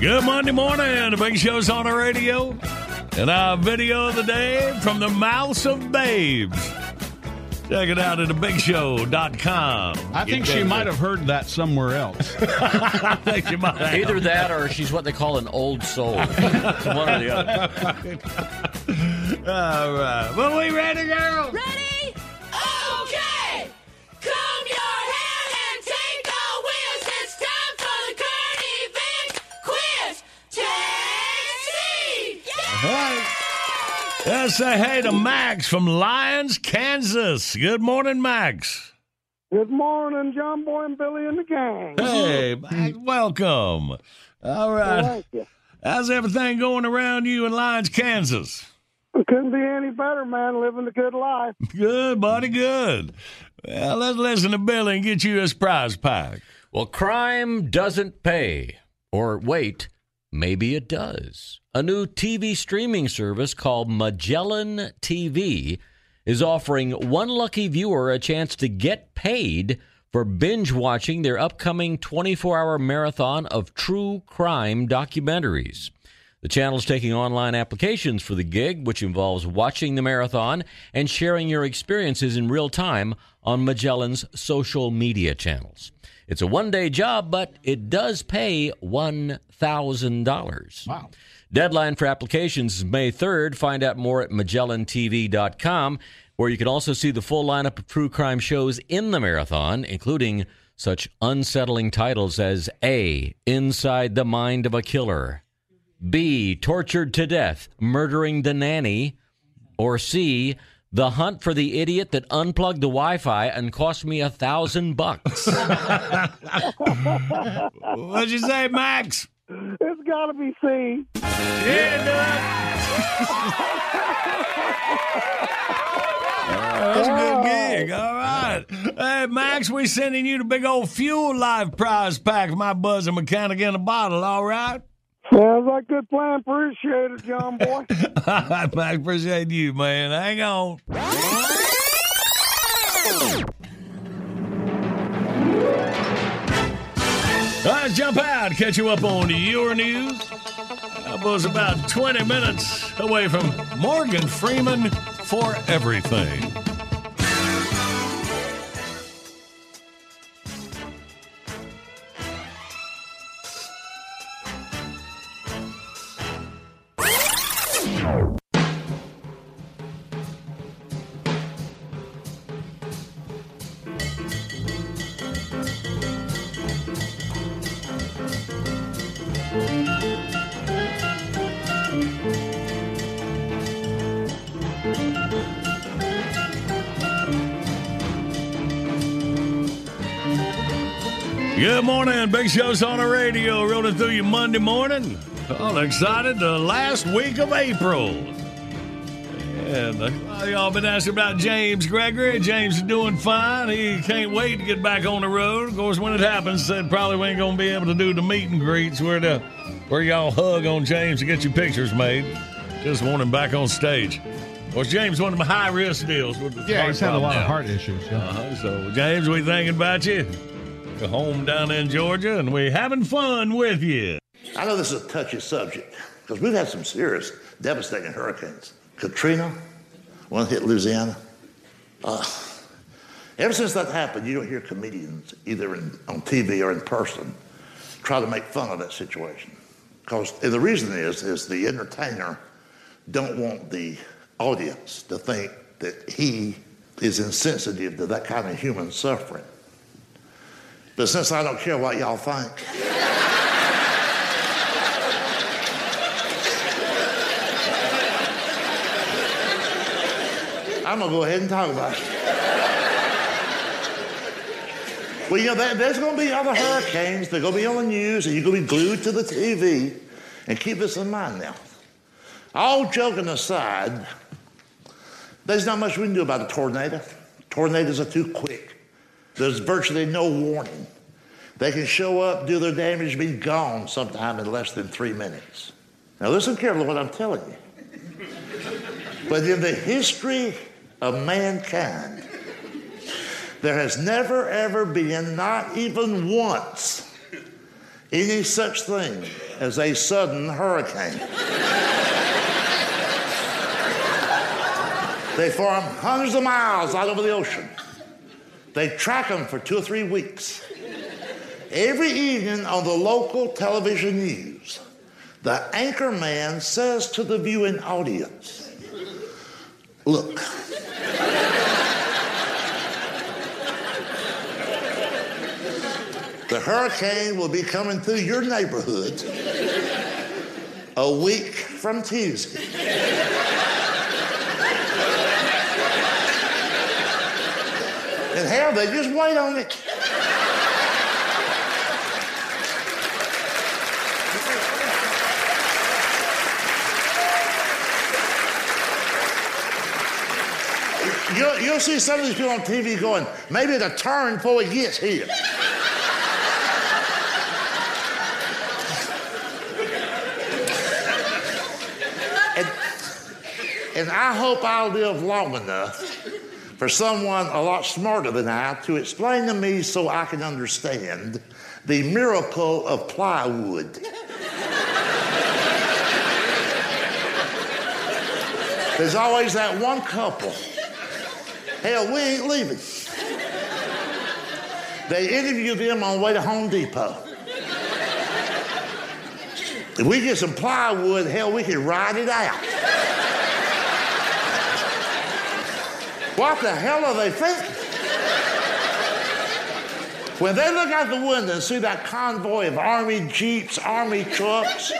Good Monday morning. The Big Show's on the radio. And our video of the day from the mouths of babes. Check it out at thebigshow.com. I think she might have heard that somewhere else. (laughs) I think she might have. Either that or she's what they call an old soul. (laughs) One or the other. All right. Well, we ready, girl? Let's say hey to Max from Lyons, Kansas. Good morning, Max. Good morning, John Boy and Billy and the gang. Hey, Max, welcome. All right. Thank you. How's everything going around you in Lyons, Kansas? It couldn't be any better, man. Living the good life. (laughs) Good, buddy, good. Well, let's listen to Billy and get you a surprise pack. Well, crime doesn't pay. Or wait, maybe it does. A new TV streaming service called Magellan TV is offering one lucky viewer a chance to get paid for binge watching their upcoming 24 hour marathon of true crime documentaries. The channel is taking online applications for the gig, which involves watching the marathon and sharing your experiences in real time on Magellan's social media channels. It's a one day job, but it does pay $1,000. Wow. Deadline for applications is May 3rd. Find out more at MagellanTV.com, where you can also see the full lineup of true crime shows in the marathon, including such unsettling titles as A. Inside the Mind of a Killer, B. Tortured to Death, Murdering the Nanny, or C. The Hunt for the Idiot That Unplugged the Wi Fi and Cost Me a Thousand Bucks. (laughs) What'd you say, Max? It's got to be C. Yeah, that's a good gig. All right. Hey, Max, we sending you the big old fuel life prize pack my buzzer mechanic in a bottle, all right? Sounds like a good plan. Appreciate it, John Boy. (laughs) All right, Max, appreciate you, man. Hang on. Let's jump out, catch you up on your news. That was about 20 minutes away from Morgan Freeman for everything. Show's on the radio. Rolling through you Monday morning. All excited. The last week of April. And uh, y'all been asking about James Gregory. James is doing fine. He can't wait to get back on the road. Of course, when it happens, said probably we ain't going to be able to do the meet and greets where the where y'all hug on James to get your pictures made. Just want him back on stage. Was James one of the high risk deals with the Yeah, he's had a lot of heart issues. Yeah. Uh-huh. So, James, we thinking about you. You're home down in Georgia, and we're having fun with you. I know this is a touchy subject because we've had some serious, devastating hurricanes. Katrina, one hit Louisiana. Uh, ever since that happened, you don't hear comedians either in, on TV or in person try to make fun of that situation. Because the reason is is the entertainer don't want the audience to think that he is insensitive to that kind of human suffering. But since I don't care what y'all think. I'm gonna go ahead and talk about it. Well, you know, there- there's gonna be other hurricanes. They're gonna be on the news, and you're gonna be glued to the TV. And keep this in mind now. All joking aside, there's not much we can do about a tornado. Tornadoes are too quick. There's virtually no warning. They can show up, do their damage, be gone sometime in less than three minutes. Now, listen carefully what I'm telling you. But in the history of mankind, there has never, ever been, not even once, any such thing as a sudden hurricane. they form hundreds of miles out over the ocean. They track them for two or three weeks. Every evening on the local television news, the anchor man says to the viewing audience, Look, the hurricane will be coming through your neighborhood a week from Tuesday. They just wait on it. You'll, you'll see some of these people on TV going, maybe it'll turn before it gets here. and, and I hope I'll live long enough for someone a lot smarter than I to explain to me so I can understand the miracle of plywood. There's always that one couple. Hell, we ain't leaving. They interview them on the way to Home Depot. If we get some plywood, hell, we can ride it out. What the hell are they thinking? When they look out the window and see that convoy of Army Jeeps, Army trucks,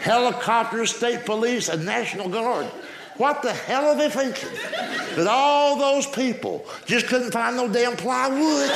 helicopters, state police, and National Guard, what the hell are they thinking? That all those people just couldn't find no damn plywood?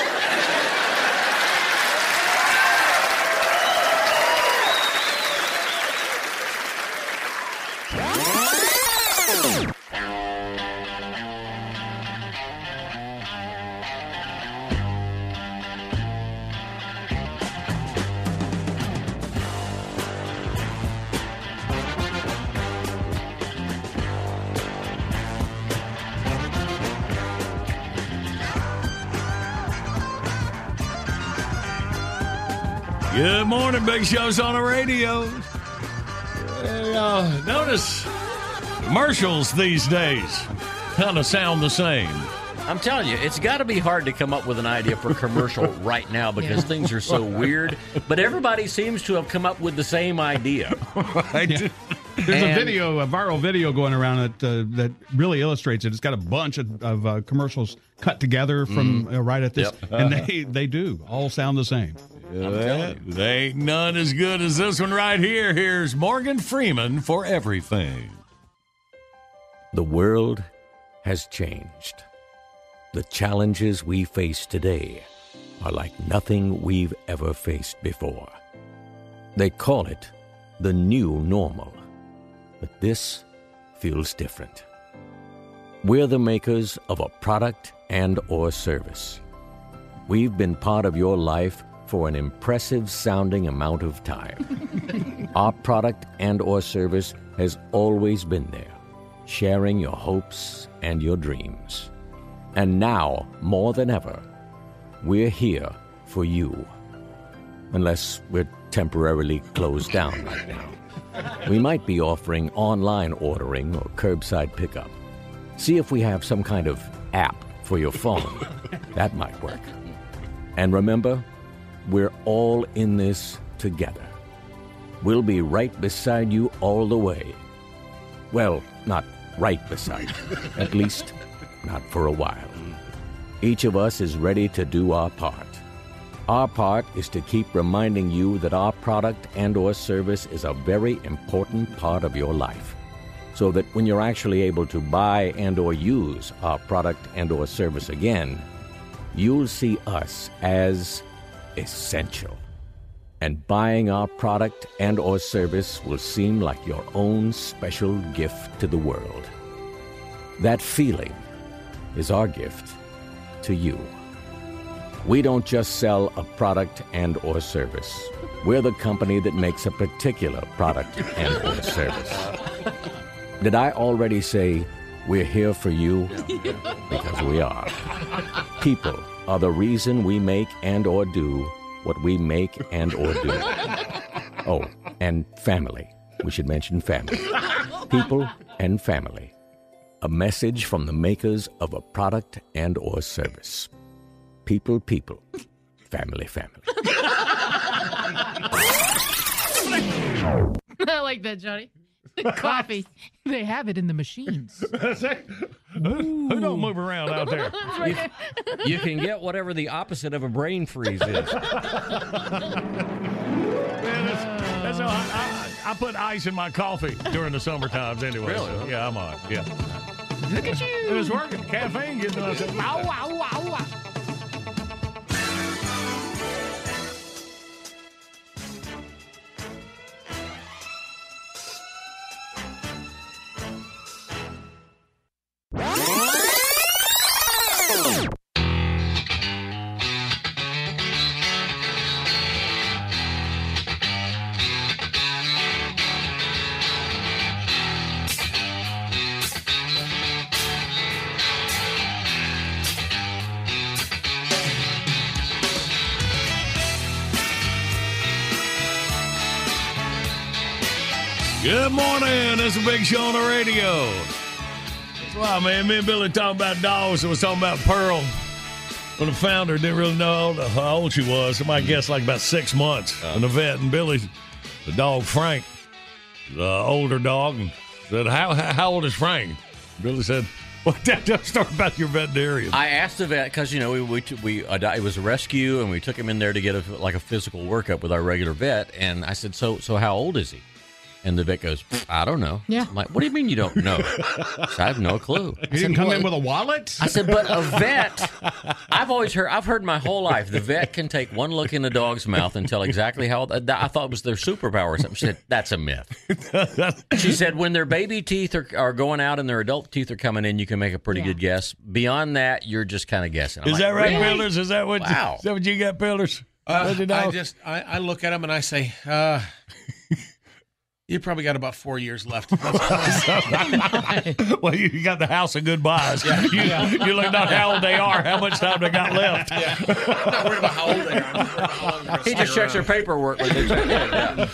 Morning, Big Show's on the radio. Hey, uh, notice commercials these days kind of sound the same. I'm telling you, it's got to be hard to come up with an idea for a commercial (laughs) right now because things are so (laughs) weird. But everybody seems to have come up with the same idea. (laughs) There's a video, a viral video going around that uh, that really illustrates it. It's got a bunch of, of uh, commercials cut together from Mhm. uh, right at this, Yep. and they they do all sound the same. Yeah, they ain't none as good as this one right here. Here's Morgan Freeman for everything. The world has changed. The challenges we face today are like nothing we've ever faced before. They call it the new normal. But this feels different. We're the makers of a product and or service. We've been part of your life for an impressive sounding amount of time. (laughs) Our product and or service has always been there, sharing your hopes and your dreams. And now, more than ever, we're here for you. Unless we're temporarily closed down (laughs) right now. We might be offering online ordering or curbside pickup. See if we have some kind of app for your phone. (laughs) that might work. And remember, we're all in this together. We'll be right beside you all the way. Well, not right beside you, (laughs) at least not for a while. Each of us is ready to do our part. Our part is to keep reminding you that our product and or service is a very important part of your life. So that when you're actually able to buy and or use our product and or service again, you'll see us as essential. And buying our product and or service will seem like your own special gift to the world. That feeling is our gift to you. We don't just sell a product and or service. We're the company that makes a particular product and or service. Did I already say we're here for you? (laughs) Because we are. People are the reason we make and or do what we make and or do. (laughs) Oh, and family. We should mention family. People and family. A message from the makers of a product and or service. People, people. Family, family. (laughs) I like that, Johnny. (laughs) Coffee. (laughs) They have it in the machines. (laughs) who, who don't move around out there? You, you can get whatever the opposite of a brain freeze is. Man, that's, that's how I, I, I put ice in my coffee during the summer times anyway. Really? So, yeah, I'm on. Yeah. Look at you. It was working. Caffeine getting us. Ow, ow, ow, ow. Big show on the radio. Wow, man. Me and Billy talking about dogs. I was talking about Pearl. When the founder didn't really know how old, she was. Somebody guessed like about six months. And the vet and Billy, the dog Frank, the older dog, and said, "How how old is Frank?" Billy said, "Well, tell story about your veterinarian." I asked the vet because you know we we, we uh, it was a rescue and we took him in there to get a, like a physical workup with our regular vet and I said so so how old is he? And the vet goes, I don't know. Yeah. I'm like, what do you mean you don't know? I have no clue. (laughs) You didn't come in with a wallet? I said, but a vet. I've always heard. I've heard my whole life the vet can take one look in the dog's mouth and tell exactly how. I thought it was their superpower or something. She said that's a myth. (laughs) She said when their baby teeth are, are going out and their adult teeth are coming in, you can make a pretty good guess. Beyond that, you're just kind of guessing. I'm Is like, that right, really? Builders? Is that what? Wow. You, is that what you got, Builders? Uh, I just I, I look at them and I say, uh, you probably got about four years left. (laughs) (laughs) well, you got the house of goodbyes. Yeah. (laughs) You, Yeah. you look not how old they are, how much time they got left. I'm not worried about how old they are. I'm just worried about how long they're gonna He just stay checks their around. paperwork when they. Yeah.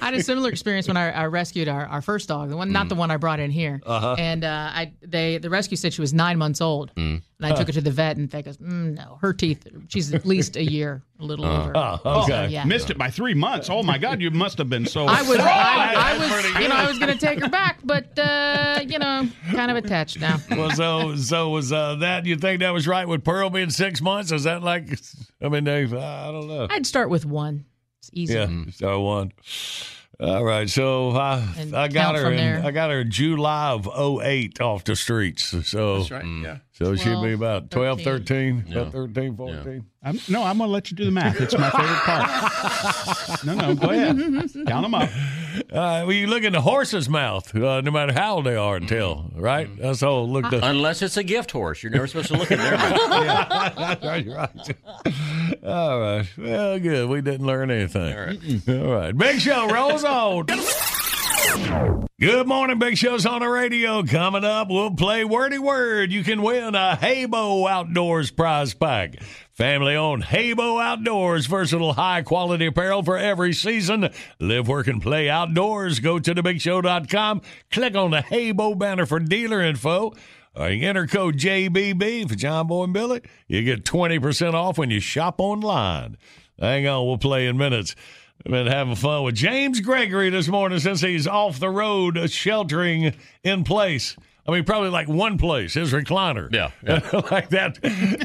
I had a similar experience when I, I rescued our, our first dog, the one, not the one I brought in here. Uh-huh. And uh, I, they, the rescue said she was nine months old, and I took her to the vet, and they goes, mm, "No, her teeth. She's at least a year, a little over." Oh, So, yeah. Missed it by three months. Oh my God, you must have been so. I was, I, I was, you know. I was going to take her back, but uh, you know, kind of attached now. Well, so so was uh, that? You think that was right with Pearl being six months? Is that like? I mean, they, I don't know. I'd start with one. It's easy. Yeah, so one. All right, so I And I got her in there. I got her July of 08 off the streets. So That's right. Yeah. so she'd be about 12, 13, Yeah. about 13, 14. I'm, no, I'm going to let you do the math. It's my favorite part. (laughs) no, no, go ahead. Count them up. Uh, well, you look in the horse's mouth, uh, no matter how old they are, and tell, right? That's how look the. Unless it's a gift horse, you're never supposed to look in their mouth. (laughs) yeah, right, right. (laughs) All right. Well, good. We didn't learn anything. All right. All right. Big Show rolls on. Good morning, Big Show's on the radio. Coming up, we'll play Wordy Word. You can win a Heybo Outdoors prize pack. Family owned Heybo Outdoors, versatile high quality apparel for every season. Live, work, and play outdoors. Go to thebigshow.com, click on the Heybo banner for dealer info. Or you enter code JBB for John Boy and Billy. You get 20% off when you shop online. Hang on, we'll play in minutes. I've Been having fun with James Gregory this morning since he's off the road uh, sheltering in place. I mean, probably like one place, his recliner. Yeah. (laughs) like that.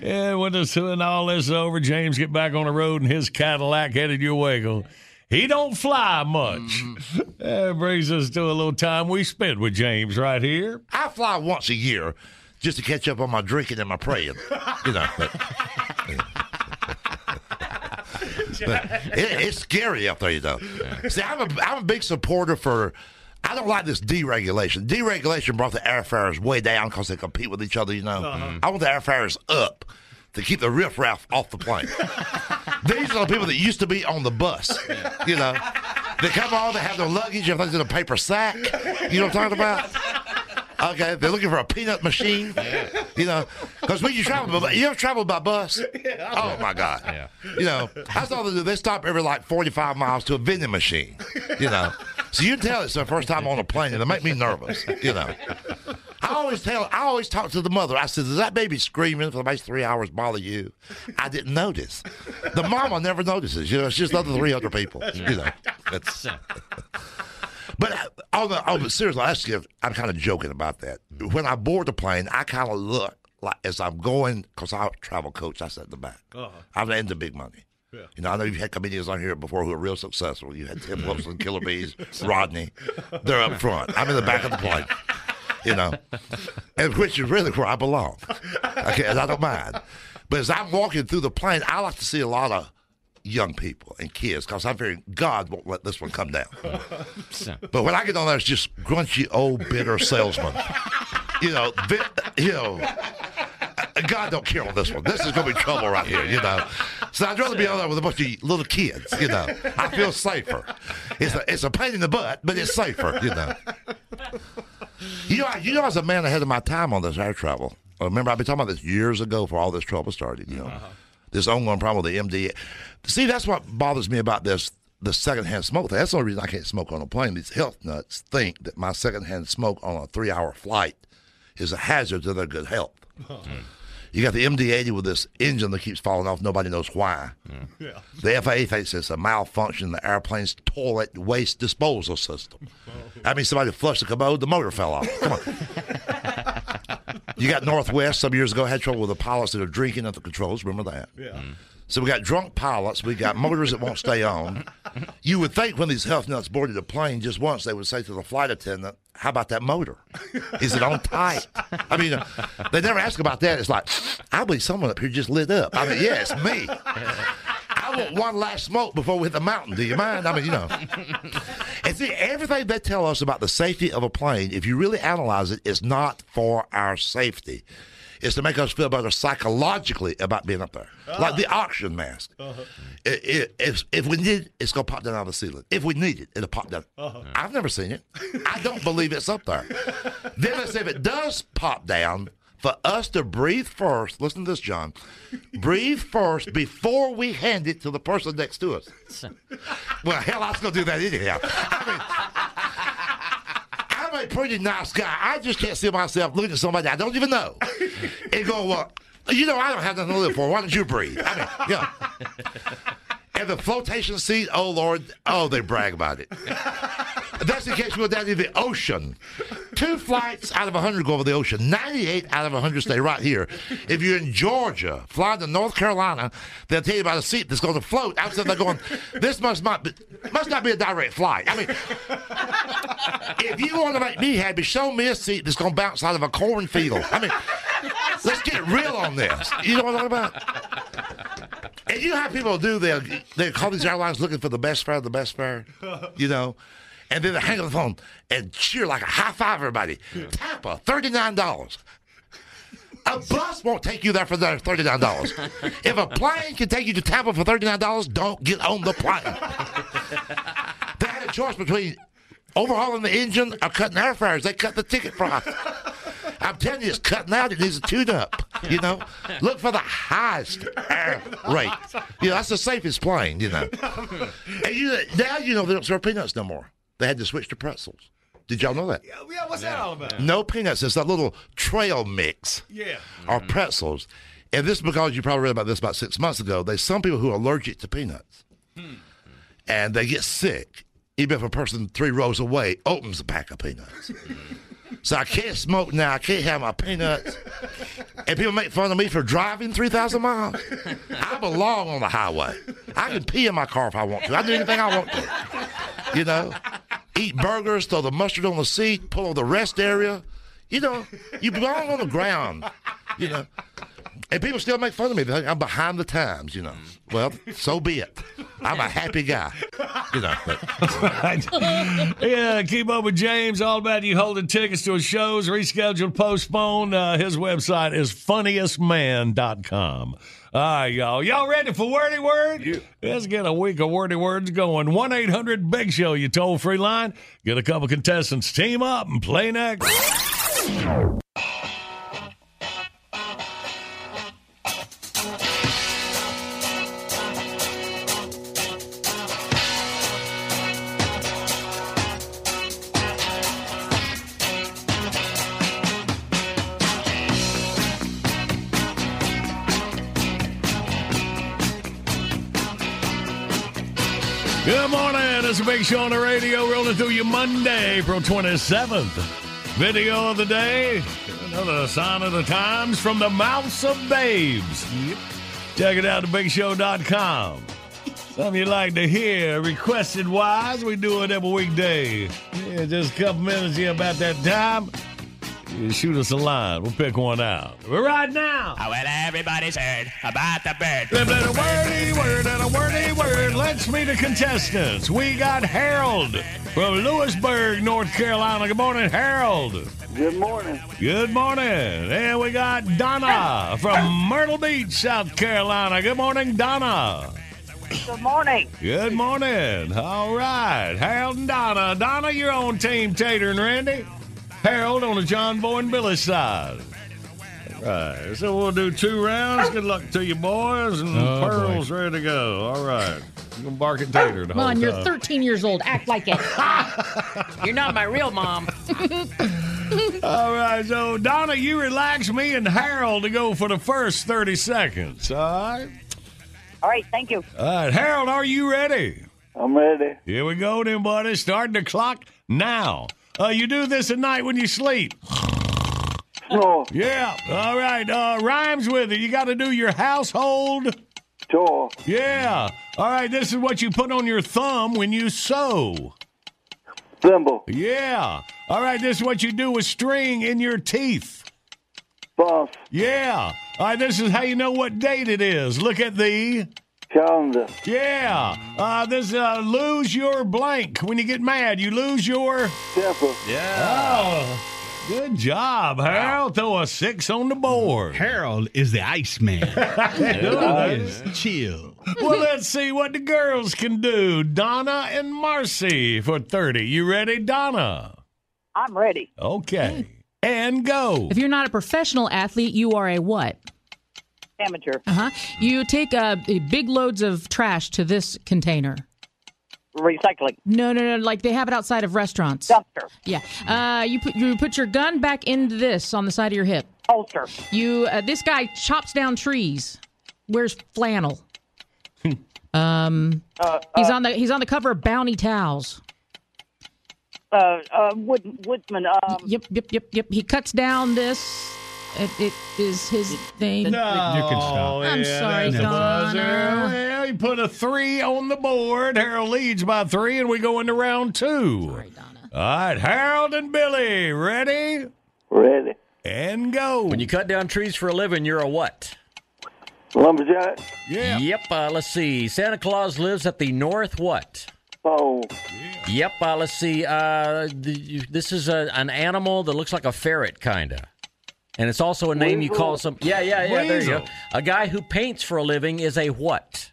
Yeah, when, this, when all this is over, James get back on the road and his Cadillac headed your way. Go, he don't fly much. (laughs) That brings us to a little time we spent with James right here. I fly once a year just to catch up on my drinking and my praying. You know. It, it's scary out there, you know. See, I'm a, I'm a big supporter for. I don't like this deregulation. Deregulation brought the airfares way down because they compete with each other, you know. Uh-huh. I want the airfares up to keep the riffraff off the plane. (laughs) These are the people that used to be on the bus, you know. They come on, they have their luggage, everything's in a paper sack. You know what I'm talking about? Okay, they're looking for a peanut machine. You know, because when you travel, by, you ever travel by bus? (laughs) Oh my God! Yeah. You know, all they do. They stop every like 45 miles to a vending machine. You know, so you can tell it's their first time on a plane, and it make me nervous. You know, I always tell, I always talk to the mother. I said, "Does that baby screaming for the next three hours bother you?" I didn't notice. The mama never notices. You know, it's just other 300 people. You know, it's. (laughs) But uh, on the, on the seriously, I'm kind of joking about that. When I board the plane, I kind of look like as I'm going because I travel coach. I sit in the back. Uh-huh. I'm into big money. You know, I know you've had comedians on here before who are real successful. You had Tim Wilson, Killer Beaz, (laughs) Rodney. They're up front. I'm in the back of the plane. You know, and which is really where I belong. Okay, and I don't mind. But as I'm walking through the plane, I like to see a lot of young people and kids because I'm fearing God won't let this one come down. But when I get on there, it's just grunchy old bitter salesman. You know, you know. God don't care on this one. This is going to be trouble right here, you know. So I'd rather be on there with a bunch of little kids, you know. I feel safer. It's a, it's a pain in the butt, but it's safer, you know. You know, I, you know, I was a man ahead of my time on this air travel. I remember, I've been talking about this years ago before all this trouble started, you know. Uh-huh. This ongoing problem with the MD. See, that's what bothers me about this the secondhand smoke thing. That's the only reason I can't smoke on a plane. These health nuts think that my secondhand smoke on a three hour flight is a hazard to their good health. Hmm. You got the MD-80 with this engine that keeps falling off. Nobody knows why. Yeah. The FAA thinks it's a malfunction in the airplane's toilet waste disposal system. Oh. I mean, somebody flushed the commode, the motor fell off. Come on. (laughs) you got Northwest some years ago had trouble with the pilots that are drinking at the controls. Remember that? Yeah. Mm. So we got drunk pilots. We got motors that won't stay on. You would think when these health nuts boarded a plane just once, they would say to the flight attendant, "How about that motor? Is it on tight?" I mean, uh, they never ask about that. It's like, I believe someone up here just lit up. I mean, yeah, it's me. I want one last smoke before we hit the mountain. Do you mind? I mean, you know. And see, everything they tell us about the safety of a plane, if you really analyze it, is not for our safety. It's to make us feel better psychologically about being up there. Ah. Like the oxygen mask. Uh-huh. I- I- if, if we need it, it's going to pop down out of the ceiling. If we need it, it'll pop down. Uh-huh. I've never seen it. I don't believe it's up there. then let's say if it does pop down, for us to breathe first, listen to this, John, breathe first before we hand it to the person next to us. (laughs) Well, hell, I was going to do that anyhow. I'm a pretty nice guy. I just can't see myself looking at somebody I don't even know (laughs) and go, well, you know, I don't have nothing to live for. Why don't you breathe? I mean, yeah. And the flotation seat, oh Lord, oh they brag about it. That's in case you go down to the ocean. Two flights out of 100 go over the ocean. 98 out of 100 stay right here. If you're in Georgia, flying to North Carolina, they'll tell you about a seat that's going to float. Outside, they're going, this must not be, must not be a direct flight. I mean, if you want to make me happy, show me a seat that's going to bounce out of a cornfield. I mean, let's get real on this. You know what I'm talking about? And you know how people do? They they call these airlines looking for the best fare, the best fare. You know, and then they hang up the phone and cheer like a high five everybody. Tampa, thirty nine dollars. A bus won't take you there for the thirty-nine dollars. if a plane can take you to Tampa for thirty-nine dollars, don't get on the plane. they had a choice between overhauling the engine or cutting airfares. They cut the ticket price. I'm telling you, it's cutting out. It needs a tune-up. You know, look for the highest air rate. You know, that's the safest plane. You know, and you now you know they don't serve peanuts no more. They had to switch to pretzels. Did y'all know that? Yeah, what's that all about? No peanuts. It's that little trail mix Yeah. or pretzels. And this is because you probably read about this about six months ago. There's some people who are allergic to peanuts. And they get sick, even if a person three rows away opens a pack of peanuts. So I can't smoke now. I can't have my peanuts. And people make fun of me for driving 3,000 miles. I belong on the highway. I can pee in my car if I want to. I do anything I want to. You know, eat burgers, throw the mustard on the seat, pull on the rest area. You know, you belong on the ground. You know. And people still make fun of me. They think I'm behind the times, you know. Well, so be it. I'm a happy guy. You know. (laughs) yeah, keep up with James. All about you holding tickets to his shows, rescheduled, postponed. Uh, his website is funniestman.com. All right, y'all. Y'all ready for Wordy Word? Let's get a week of Wordy Words going. 1 800 Big Show, you toll free line. Get a couple contestants, team up, and play next. It's big show on the radio We're rolling through you Monday, April 27th. Video of the day. Another sign of the times from the mouths of babes. Check it out at bigshow.com. (laughs) Something you like to hear, requested wise, we do it every weekday. Yeah, just a couple minutes here about that time. You shoot us a line. We'll pick one out. We're right now. Oh, well, everybody's heard about the bird. Blah, blah, blah, wordy word and a wordy word. Let's meet the contestants. We got Harold from Louisburg, North Carolina. Good morning, Harold. Good morning. Good morning. And we got Donna from Myrtle Beach, South Carolina. Good morning, Donna. Good morning. Good morning. All right. Harold and Donna. Donna, you're on Team Tater and Randy. Harold on the John Boy and Billy side. All right. So we'll do two rounds. Good luck to you, boys. And Oh, boy. Pearl's ready to go. All right. You're going to bark at Tater the Come on, you're 13 years old. Act like it. (laughs) You're not my real mom. (laughs) All right, so Donna, you relax me and Harold to go for the first 30 seconds. All right. All right, thank you. All right, Harold, are you ready? I'm ready. Here we go, then, buddy. Starting the clock now. Uh, you do this at night when you sleep. Sure. Yeah. All right. Uh, rhymes with it. You got to do your household. Sure. Yeah. All right. This is what you put on your thumb when you sew. Thimble. Yeah. All right. This is what you do with string in your teeth. Bus. Yeah. All right. This is how you know what date it is. Look at the calendar. Yeah. Uh, this uh, lose your blank. When you get mad, you lose your temper. Yeah. Oh. Good job, Harold. Throw a six on the board. Harold is the Iceman. Good. is (laughs) chill. well, let's see what the girls can do. Donna and Marcy for 30. You ready, Donna? I'm ready. Okay. And go. If you're not a professional athlete, you are a what? Amateur. Uh huh. You take uh, big loads of trash to this container. Recycling. No, no, no. Like they have it outside of restaurants. Dumpster. Yeah. Uh, you put you put your gun back into this on the side of your hip. Holster. You. Uh, this guy chops down trees. Wears flannel. (laughs) um. Uh, he's uh, on the he's on the cover of Bounty Towels. Uh, uh, wood, woodsman. Um, Yep, yep, yep, yep. He cuts down this. It, it is his name. No, you can stop. I'm yeah, sorry, that's. Donna. Well, you put a three on the board. Harold leads by three, and we go into round two. Sorry, Donna. All right, Harold and Billy, ready? Ready. And go. When you cut down trees for a living, you're a what? Lumberjack. Yeah. Yep. Uh, let's see. Santa Claus lives at the North what? Pole. Yep. Uh, let's see. Uh, the, this is a, an animal that looks like a ferret, kinda. And it's also a name you call some. Yeah, yeah, yeah. There you go. A guy who paints for a living is a what?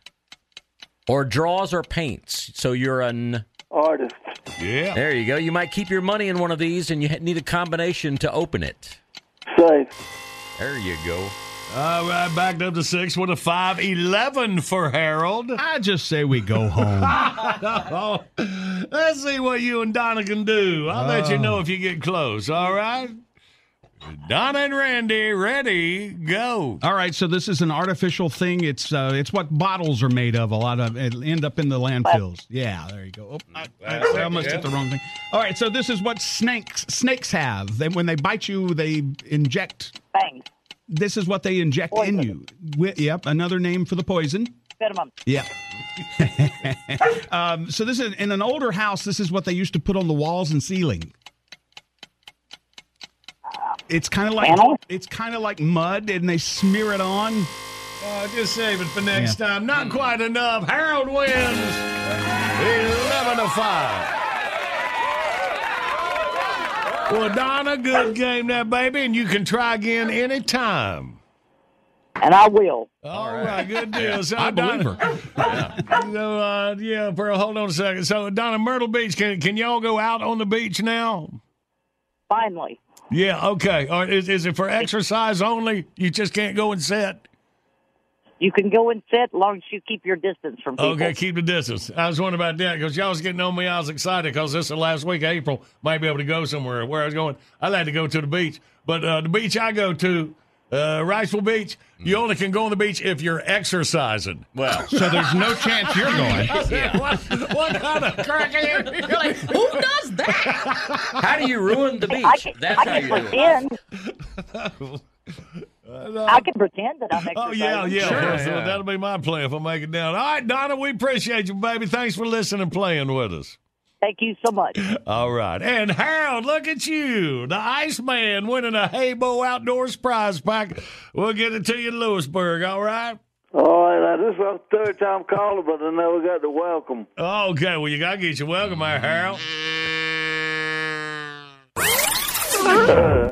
Or draws or paints. So you're an. Artist. Yeah. There you go. You might keep your money in one of these, and you need a combination to open it. Safe. There you go. All right, backed up to six with a five eleven for Harold. I just say we go home. (laughs) Let's see what you and Donna can do. I'll let you Oh. know if you get close. All right. Donna and Randy, ready, go. All right, so this is an artificial thing. It's uh, it's what bottles are made of. A lot of it end up in the landfills. Yeah, there you go. Oh, I, I, I almost hit the wrong thing. All right, so this is what snakes snakes have. They, when they bite you, they inject. Fangs. This is what they inject in you. Wi- yep, another name for the poison. Venom. Yeah. (laughs) um, so this is in an older house. This is what they used to put on the walls and ceiling. It's kind of like Panel? it's kind of like mud, and they smear it on. Uh, just save it for next time. Not quite enough. Harold wins 11 to 5. Well, Donna, good game there, baby, and you can try again anytime. And I will. All right. good deal. So, I believe Donna, (laughs) so, uh, yeah, Pearl, hold on a second. So, Donna, Myrtle Beach, can, can y'all go out on the beach now? Finally. Yeah, okay. Or is, is it for exercise only? You just can't go and sit? You can go and sit as long as you keep your distance from people. Okay, keep the distance. I was wondering about that because y'all was getting on me. I was excited because this is the last week of April. Might be able to go somewhere. Where I was going, I like to go to the beach. But uh, the beach I go to, uh, Riceville Beach, you only can go on the beach if you're exercising. Well, (laughs) So there's no chance you're (laughs) going. what, what kind of crack you? You're like, who does that? How do you ruin the beach? I can, That's I how can you do it. pretend. (laughs) I can pretend that I'm Oh, yeah, yeah. Sure, Well, so that'll be my plan if I make it down. All right, Donna, we appreciate you, baby. Thanks for listening and playing with us. Thank you so much. All right. And Harold, look at you. The Iceman winning a Heybo Outdoors prize pack. We'll get it to you in Louisburg, all right? All right, now this is our third time calling, but I never got the welcome. Okay, well, you got to get your welcome there, Harold.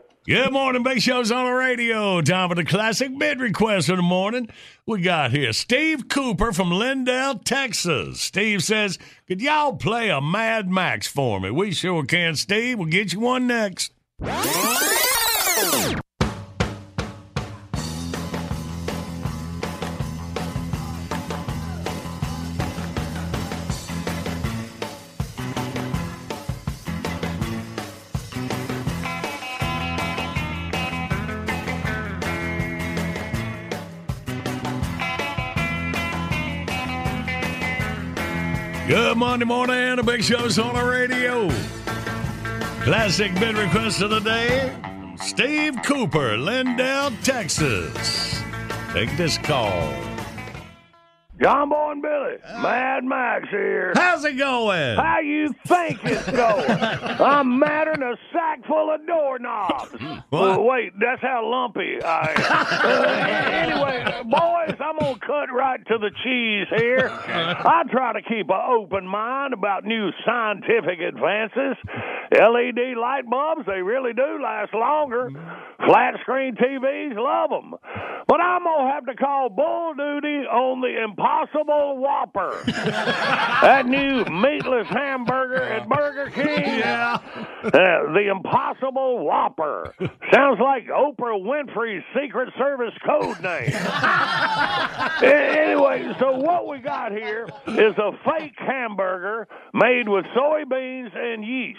(laughs) Good morning, Big Show's on the radio. Time for the classic bid request of the morning. We got here Steve Cooper from Lindale, Texas. Steve says, Could y'all play a Mad Max for me? We sure can, Steve. We'll get you one next. Monday morning, the Big Show's on the radio. Classic bid request of the day Steve Cooper, Lindale, Texas. Take this call. John Boy and Billy, Mad Max here. How's it going? How you think it's going? (laughs) I'm madder than a sack full of doorknobs. Well, wait, that's how lumpy I am. Uh, (laughs) anyway, boys, I'm gonna cut right to the cheese here. (laughs) I try to keep an open mind about new scientific advances. LED light bulbs, they really do last longer. Flat screen TVs, love them. But I'm gonna have to call bull duty on the Impossible Whopper. (laughs) that new meatless hamburger at Burger King. (laughs) Yeah. Uh, the Impossible Whopper. Sounds like Oprah Winfrey's Secret Service code name. (laughs) Anyway, so what we got here is a fake hamburger made with soybeans and yeast.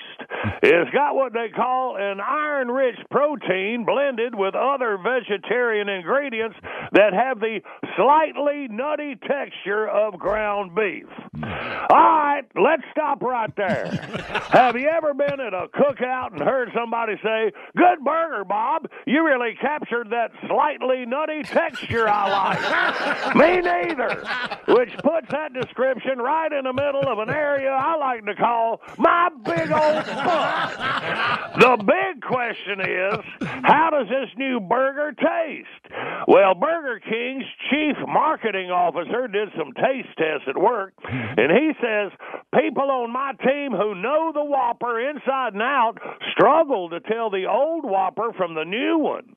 It's got what they call an iron rich protein blended with other vegetarian ingredients that have the slightly nutty texture of ground beef. All right, let's stop right there. (laughs) Have you ever been at a cookout and heard somebody say, Good burger, Bob? You really captured that slightly nutty texture I like. (laughs) Me neither. Which puts that description right in the middle of an area I like to call my big old butt. The big question is, how does this new burger taste? Well, Burger King's chief marketing officer did some taste tests at work, (laughs) and he says people on my team who know the Whopper inside and out struggle to tell the old Whopper from the new one.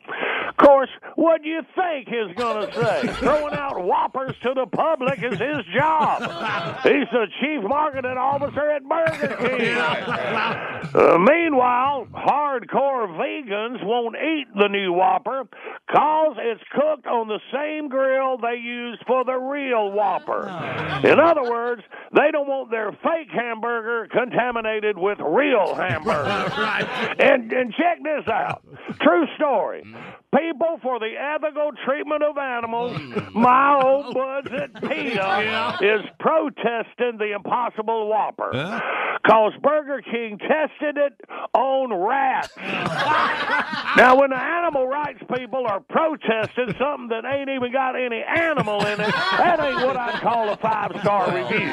Of course, what do you think he's going to say? (laughs) Throwing out Whoppers to the public is his job. (laughs) He's the chief marketing officer at Burger King. Uh, meanwhile, hardcore vegans won't eat the new Whopper cause it's cooked on the same grill they use for the real Whopper. In other words, they don't want their fake hamburger contaminated with real (laughs) hamburger. right. and, and check this out. True story. People for the ethical treatment of animals, (laughs) my old buds at (laughs) PETA, is protesting the Impossible Whopper. Cause Burger King tested it on rats. (laughs) now, when the animal rights people are protesting something that ain't even got any animal in it, that ain't what I'd call a five star review.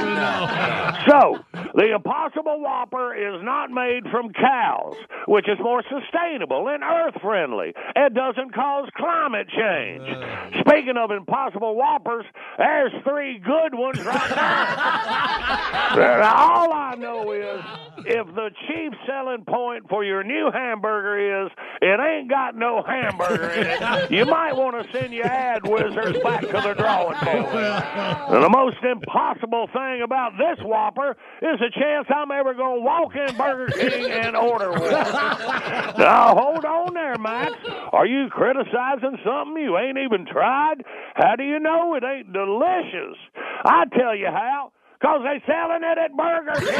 So, the Impossible Whopper is not made from cows, which is more sustainable and earth friendly. It doesn't cause climate change. Uh. Speaking of Impossible Whoppers, there's three good ones right now. (laughs) All I know is if the chief selling point for your new hamburger is it ain't got no hamburger in it, (laughs) you might want to send your ad wizards back to the drawing board. (laughs) And the most impossible thing about this Whopper is the chance I'm ever going to walk in Burger King and order one. now, hold on there, Max. Are you criticizing something you ain't even tried? How do you know it ain't delicious? I tell you how. Cause they selling it at Burger King.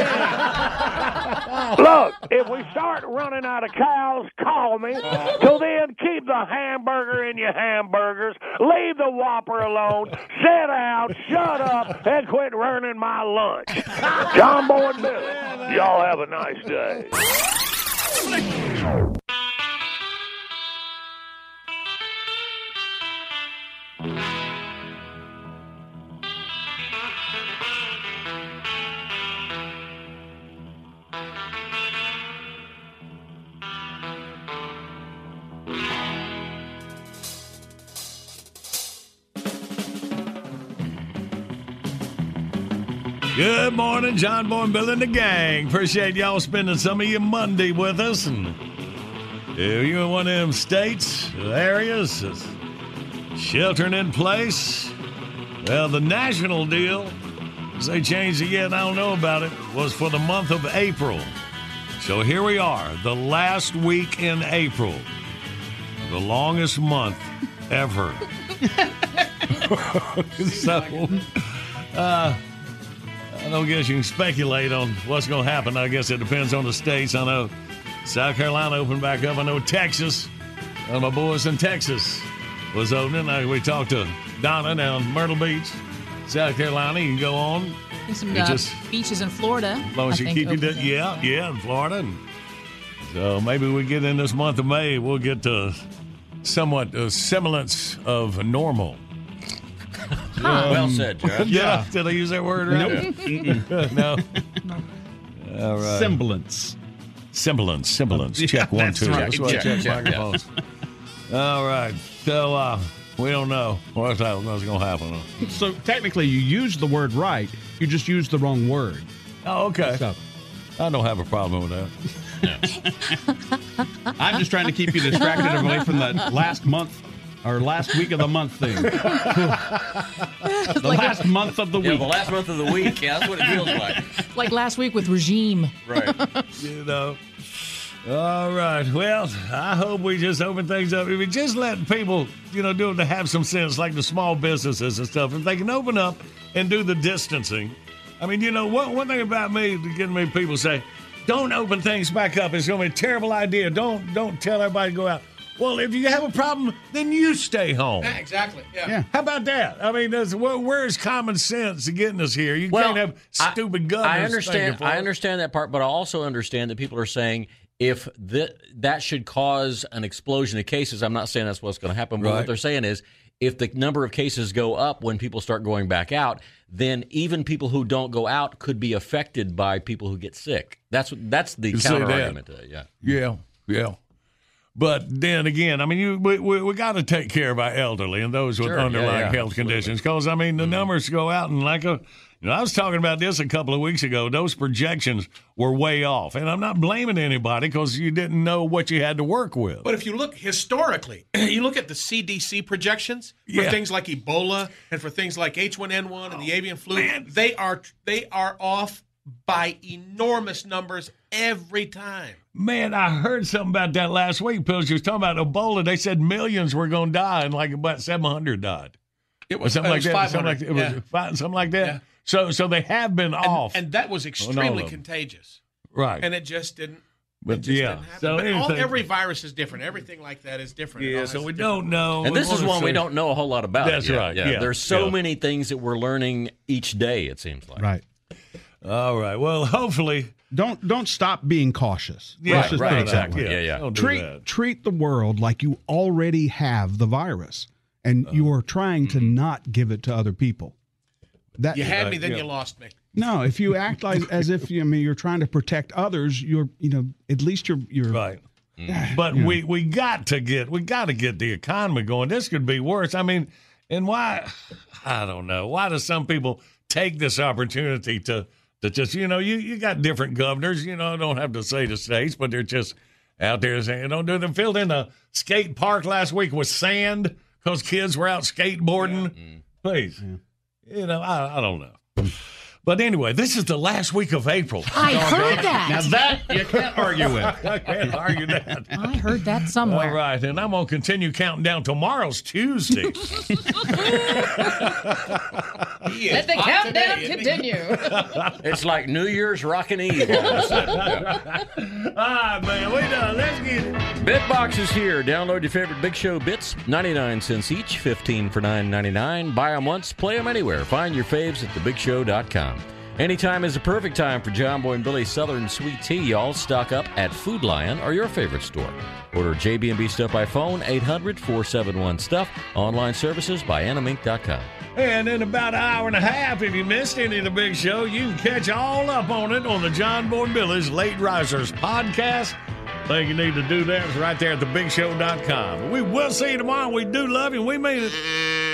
(laughs) Look, if we start running out of cows, call me. Till then, keep the hamburger in your hamburgers. Leave the Whopper alone. Sit out, shut up, and quit ruining my lunch. John Boy and Billy, y'all have a nice day. Good morning, John Boy and Bill and the gang. Appreciate y'all spending some of your Monday with us. And if you're in one of them states, areas, sheltering in place, well, the national deal, as they changed it yet, I don't know about it, was for the month of April. So here we are, the last week in April, the longest month ever. (laughs) so, uh, I don't guess you can speculate on what's going to happen. I guess it depends on the states. I know South Carolina opened back up. I know Texas, uh, my boys in Texas was opening. Uh, we talked to Donna down Myrtle Beach, South Carolina. You can go on. There's some uh, just- beaches in Florida. As long as I you keep your, open. yeah, yeah, in Florida. And so maybe we get in this month of May, we'll get to somewhat a semblance of normal. Well said, John. (laughs) Yeah. Did I use that word right? Nope. (laughs) no. All right. Semblance. Semblance. Semblance. (laughs) Yeah, Check one, that's two. right. That's why I Check, check check, microphones. All right. So uh, we don't know what's, what's going to happen. So technically, you used the word right. You just used the wrong word. Oh, okay. So, I don't have a problem with that. (laughs) I'm just trying to keep you distracted away from the last month or last week of the month thing. the last month of the Yeah, week. the last month of the week. Yeah, that's what it feels like. Like last week with regime. Right. you know. All right. Well, I hope we just open things up. If we just let people, you know, do it to have some sense, like the small businesses and stuff, if they can open up and do the distancing. I mean, you know, one, one thing about me, getting me people say, don't open things back up. It's going to be a terrible idea. Don't don't tell everybody to go out. Well, if you have a problem, then you stay home. Yeah, exactly. Yeah. How about that? I mean, there's, where, where's common sense getting us here? You Well, can't have stupid governors. I understand. I understand that part, but I also understand that people are saying if that that should cause an explosion of cases. I'm not saying that's what's going to happen, but Right. what they're saying is if the number of cases go up when people start going back out, then even people who don't go out could be affected by people who get sick. That's that's the counter argument. To that, yeah. Yeah, yeah. But then again, I mean, you we, we, we got to take care of our elderly and those with Sure, underlying yeah, health conditions because I mean the mm-hmm. numbers go out and like a. You know, I was talking about this a couple of weeks ago. Those projections were way off, and I'm not blaming anybody because you didn't know what you had to work with. But if you look historically, (clears throat) you look at the CDC projections for Yeah. things like Ebola and for things like H1N1 and the oh, avian flu, they are they are off by enormous numbers every time. Man, I heard something about that last week. Pills, you was talking about Ebola. They said millions were going to die, and like about 700 died. It was, something uh, it like that. Something like that. It was yeah. fi- something like that. Yeah. So, so they have been and, off, and that was extremely contagious. right? And it just didn't. But it just yeah, didn't so but all, every virus is different. Everything like that is different. It Yeah, so we don't know. And We this is one we don't know a whole lot about. That's yet. right, Yeah. yeah, There's so yeah. many things that we're learning each day. It seems like. Right. All right. Well, hopefully, Don't don't stop being cautious. Yeah, Let's right, put it that exactly. way. Yeah, yeah. Don't Treat treat the world like you already have the virus, and you Uh-huh. are trying to Mm-hmm. not give it to other people. That You had uh, me, then yeah. you lost me. no, if you act like (laughs) as if you, I mean you're trying to protect others, you're you know at least you're you're right. Mm. (sighs) But we we got to get we got to get the economy going. This could be worse. I mean, and why? (sighs) I don't know. Why do some people take this opportunity to to just you know you you got different governors. You know, don't have to say the states, but they're just out there saying don't do them. Filled in a skate park last week with sand because kids were out skateboarding. Mm. Please, you know, I I don't know. But anyway, this is the last week of April. I heard Doggone that. Now that you can't argue with. (laughs) I can't argue that. I heard that somewhere. All right, and I'm gonna continue counting down. Tomorrow's Tuesday. (laughs) Let the countdown continue. (laughs) It's like New Year's rockin' Eve. All of a sudden. Yeah. ah, man, we done. Let's get it. Bitbox is here. Download your favorite Big Show bits, 99 cents each, 15 for 9.99. Buy them once, play them anywhere. Find your faves at thebigshow.com. Anytime is the perfect time for John Boy and Billy Southern Sweet Tea. Y'all stock up at Food Lion or your favorite store. Order JB&B Stuff by phone, 800-471-STUFF. Online services by animink.com. And in about an hour and a half, if you missed any of the big show, you can catch all up on it on the John Boy and Billy's Late Risers podcast. Thing you need to do that is right there at thebigshow.com. We will see you tomorrow. We do love you. We mean it.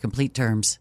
complete terms.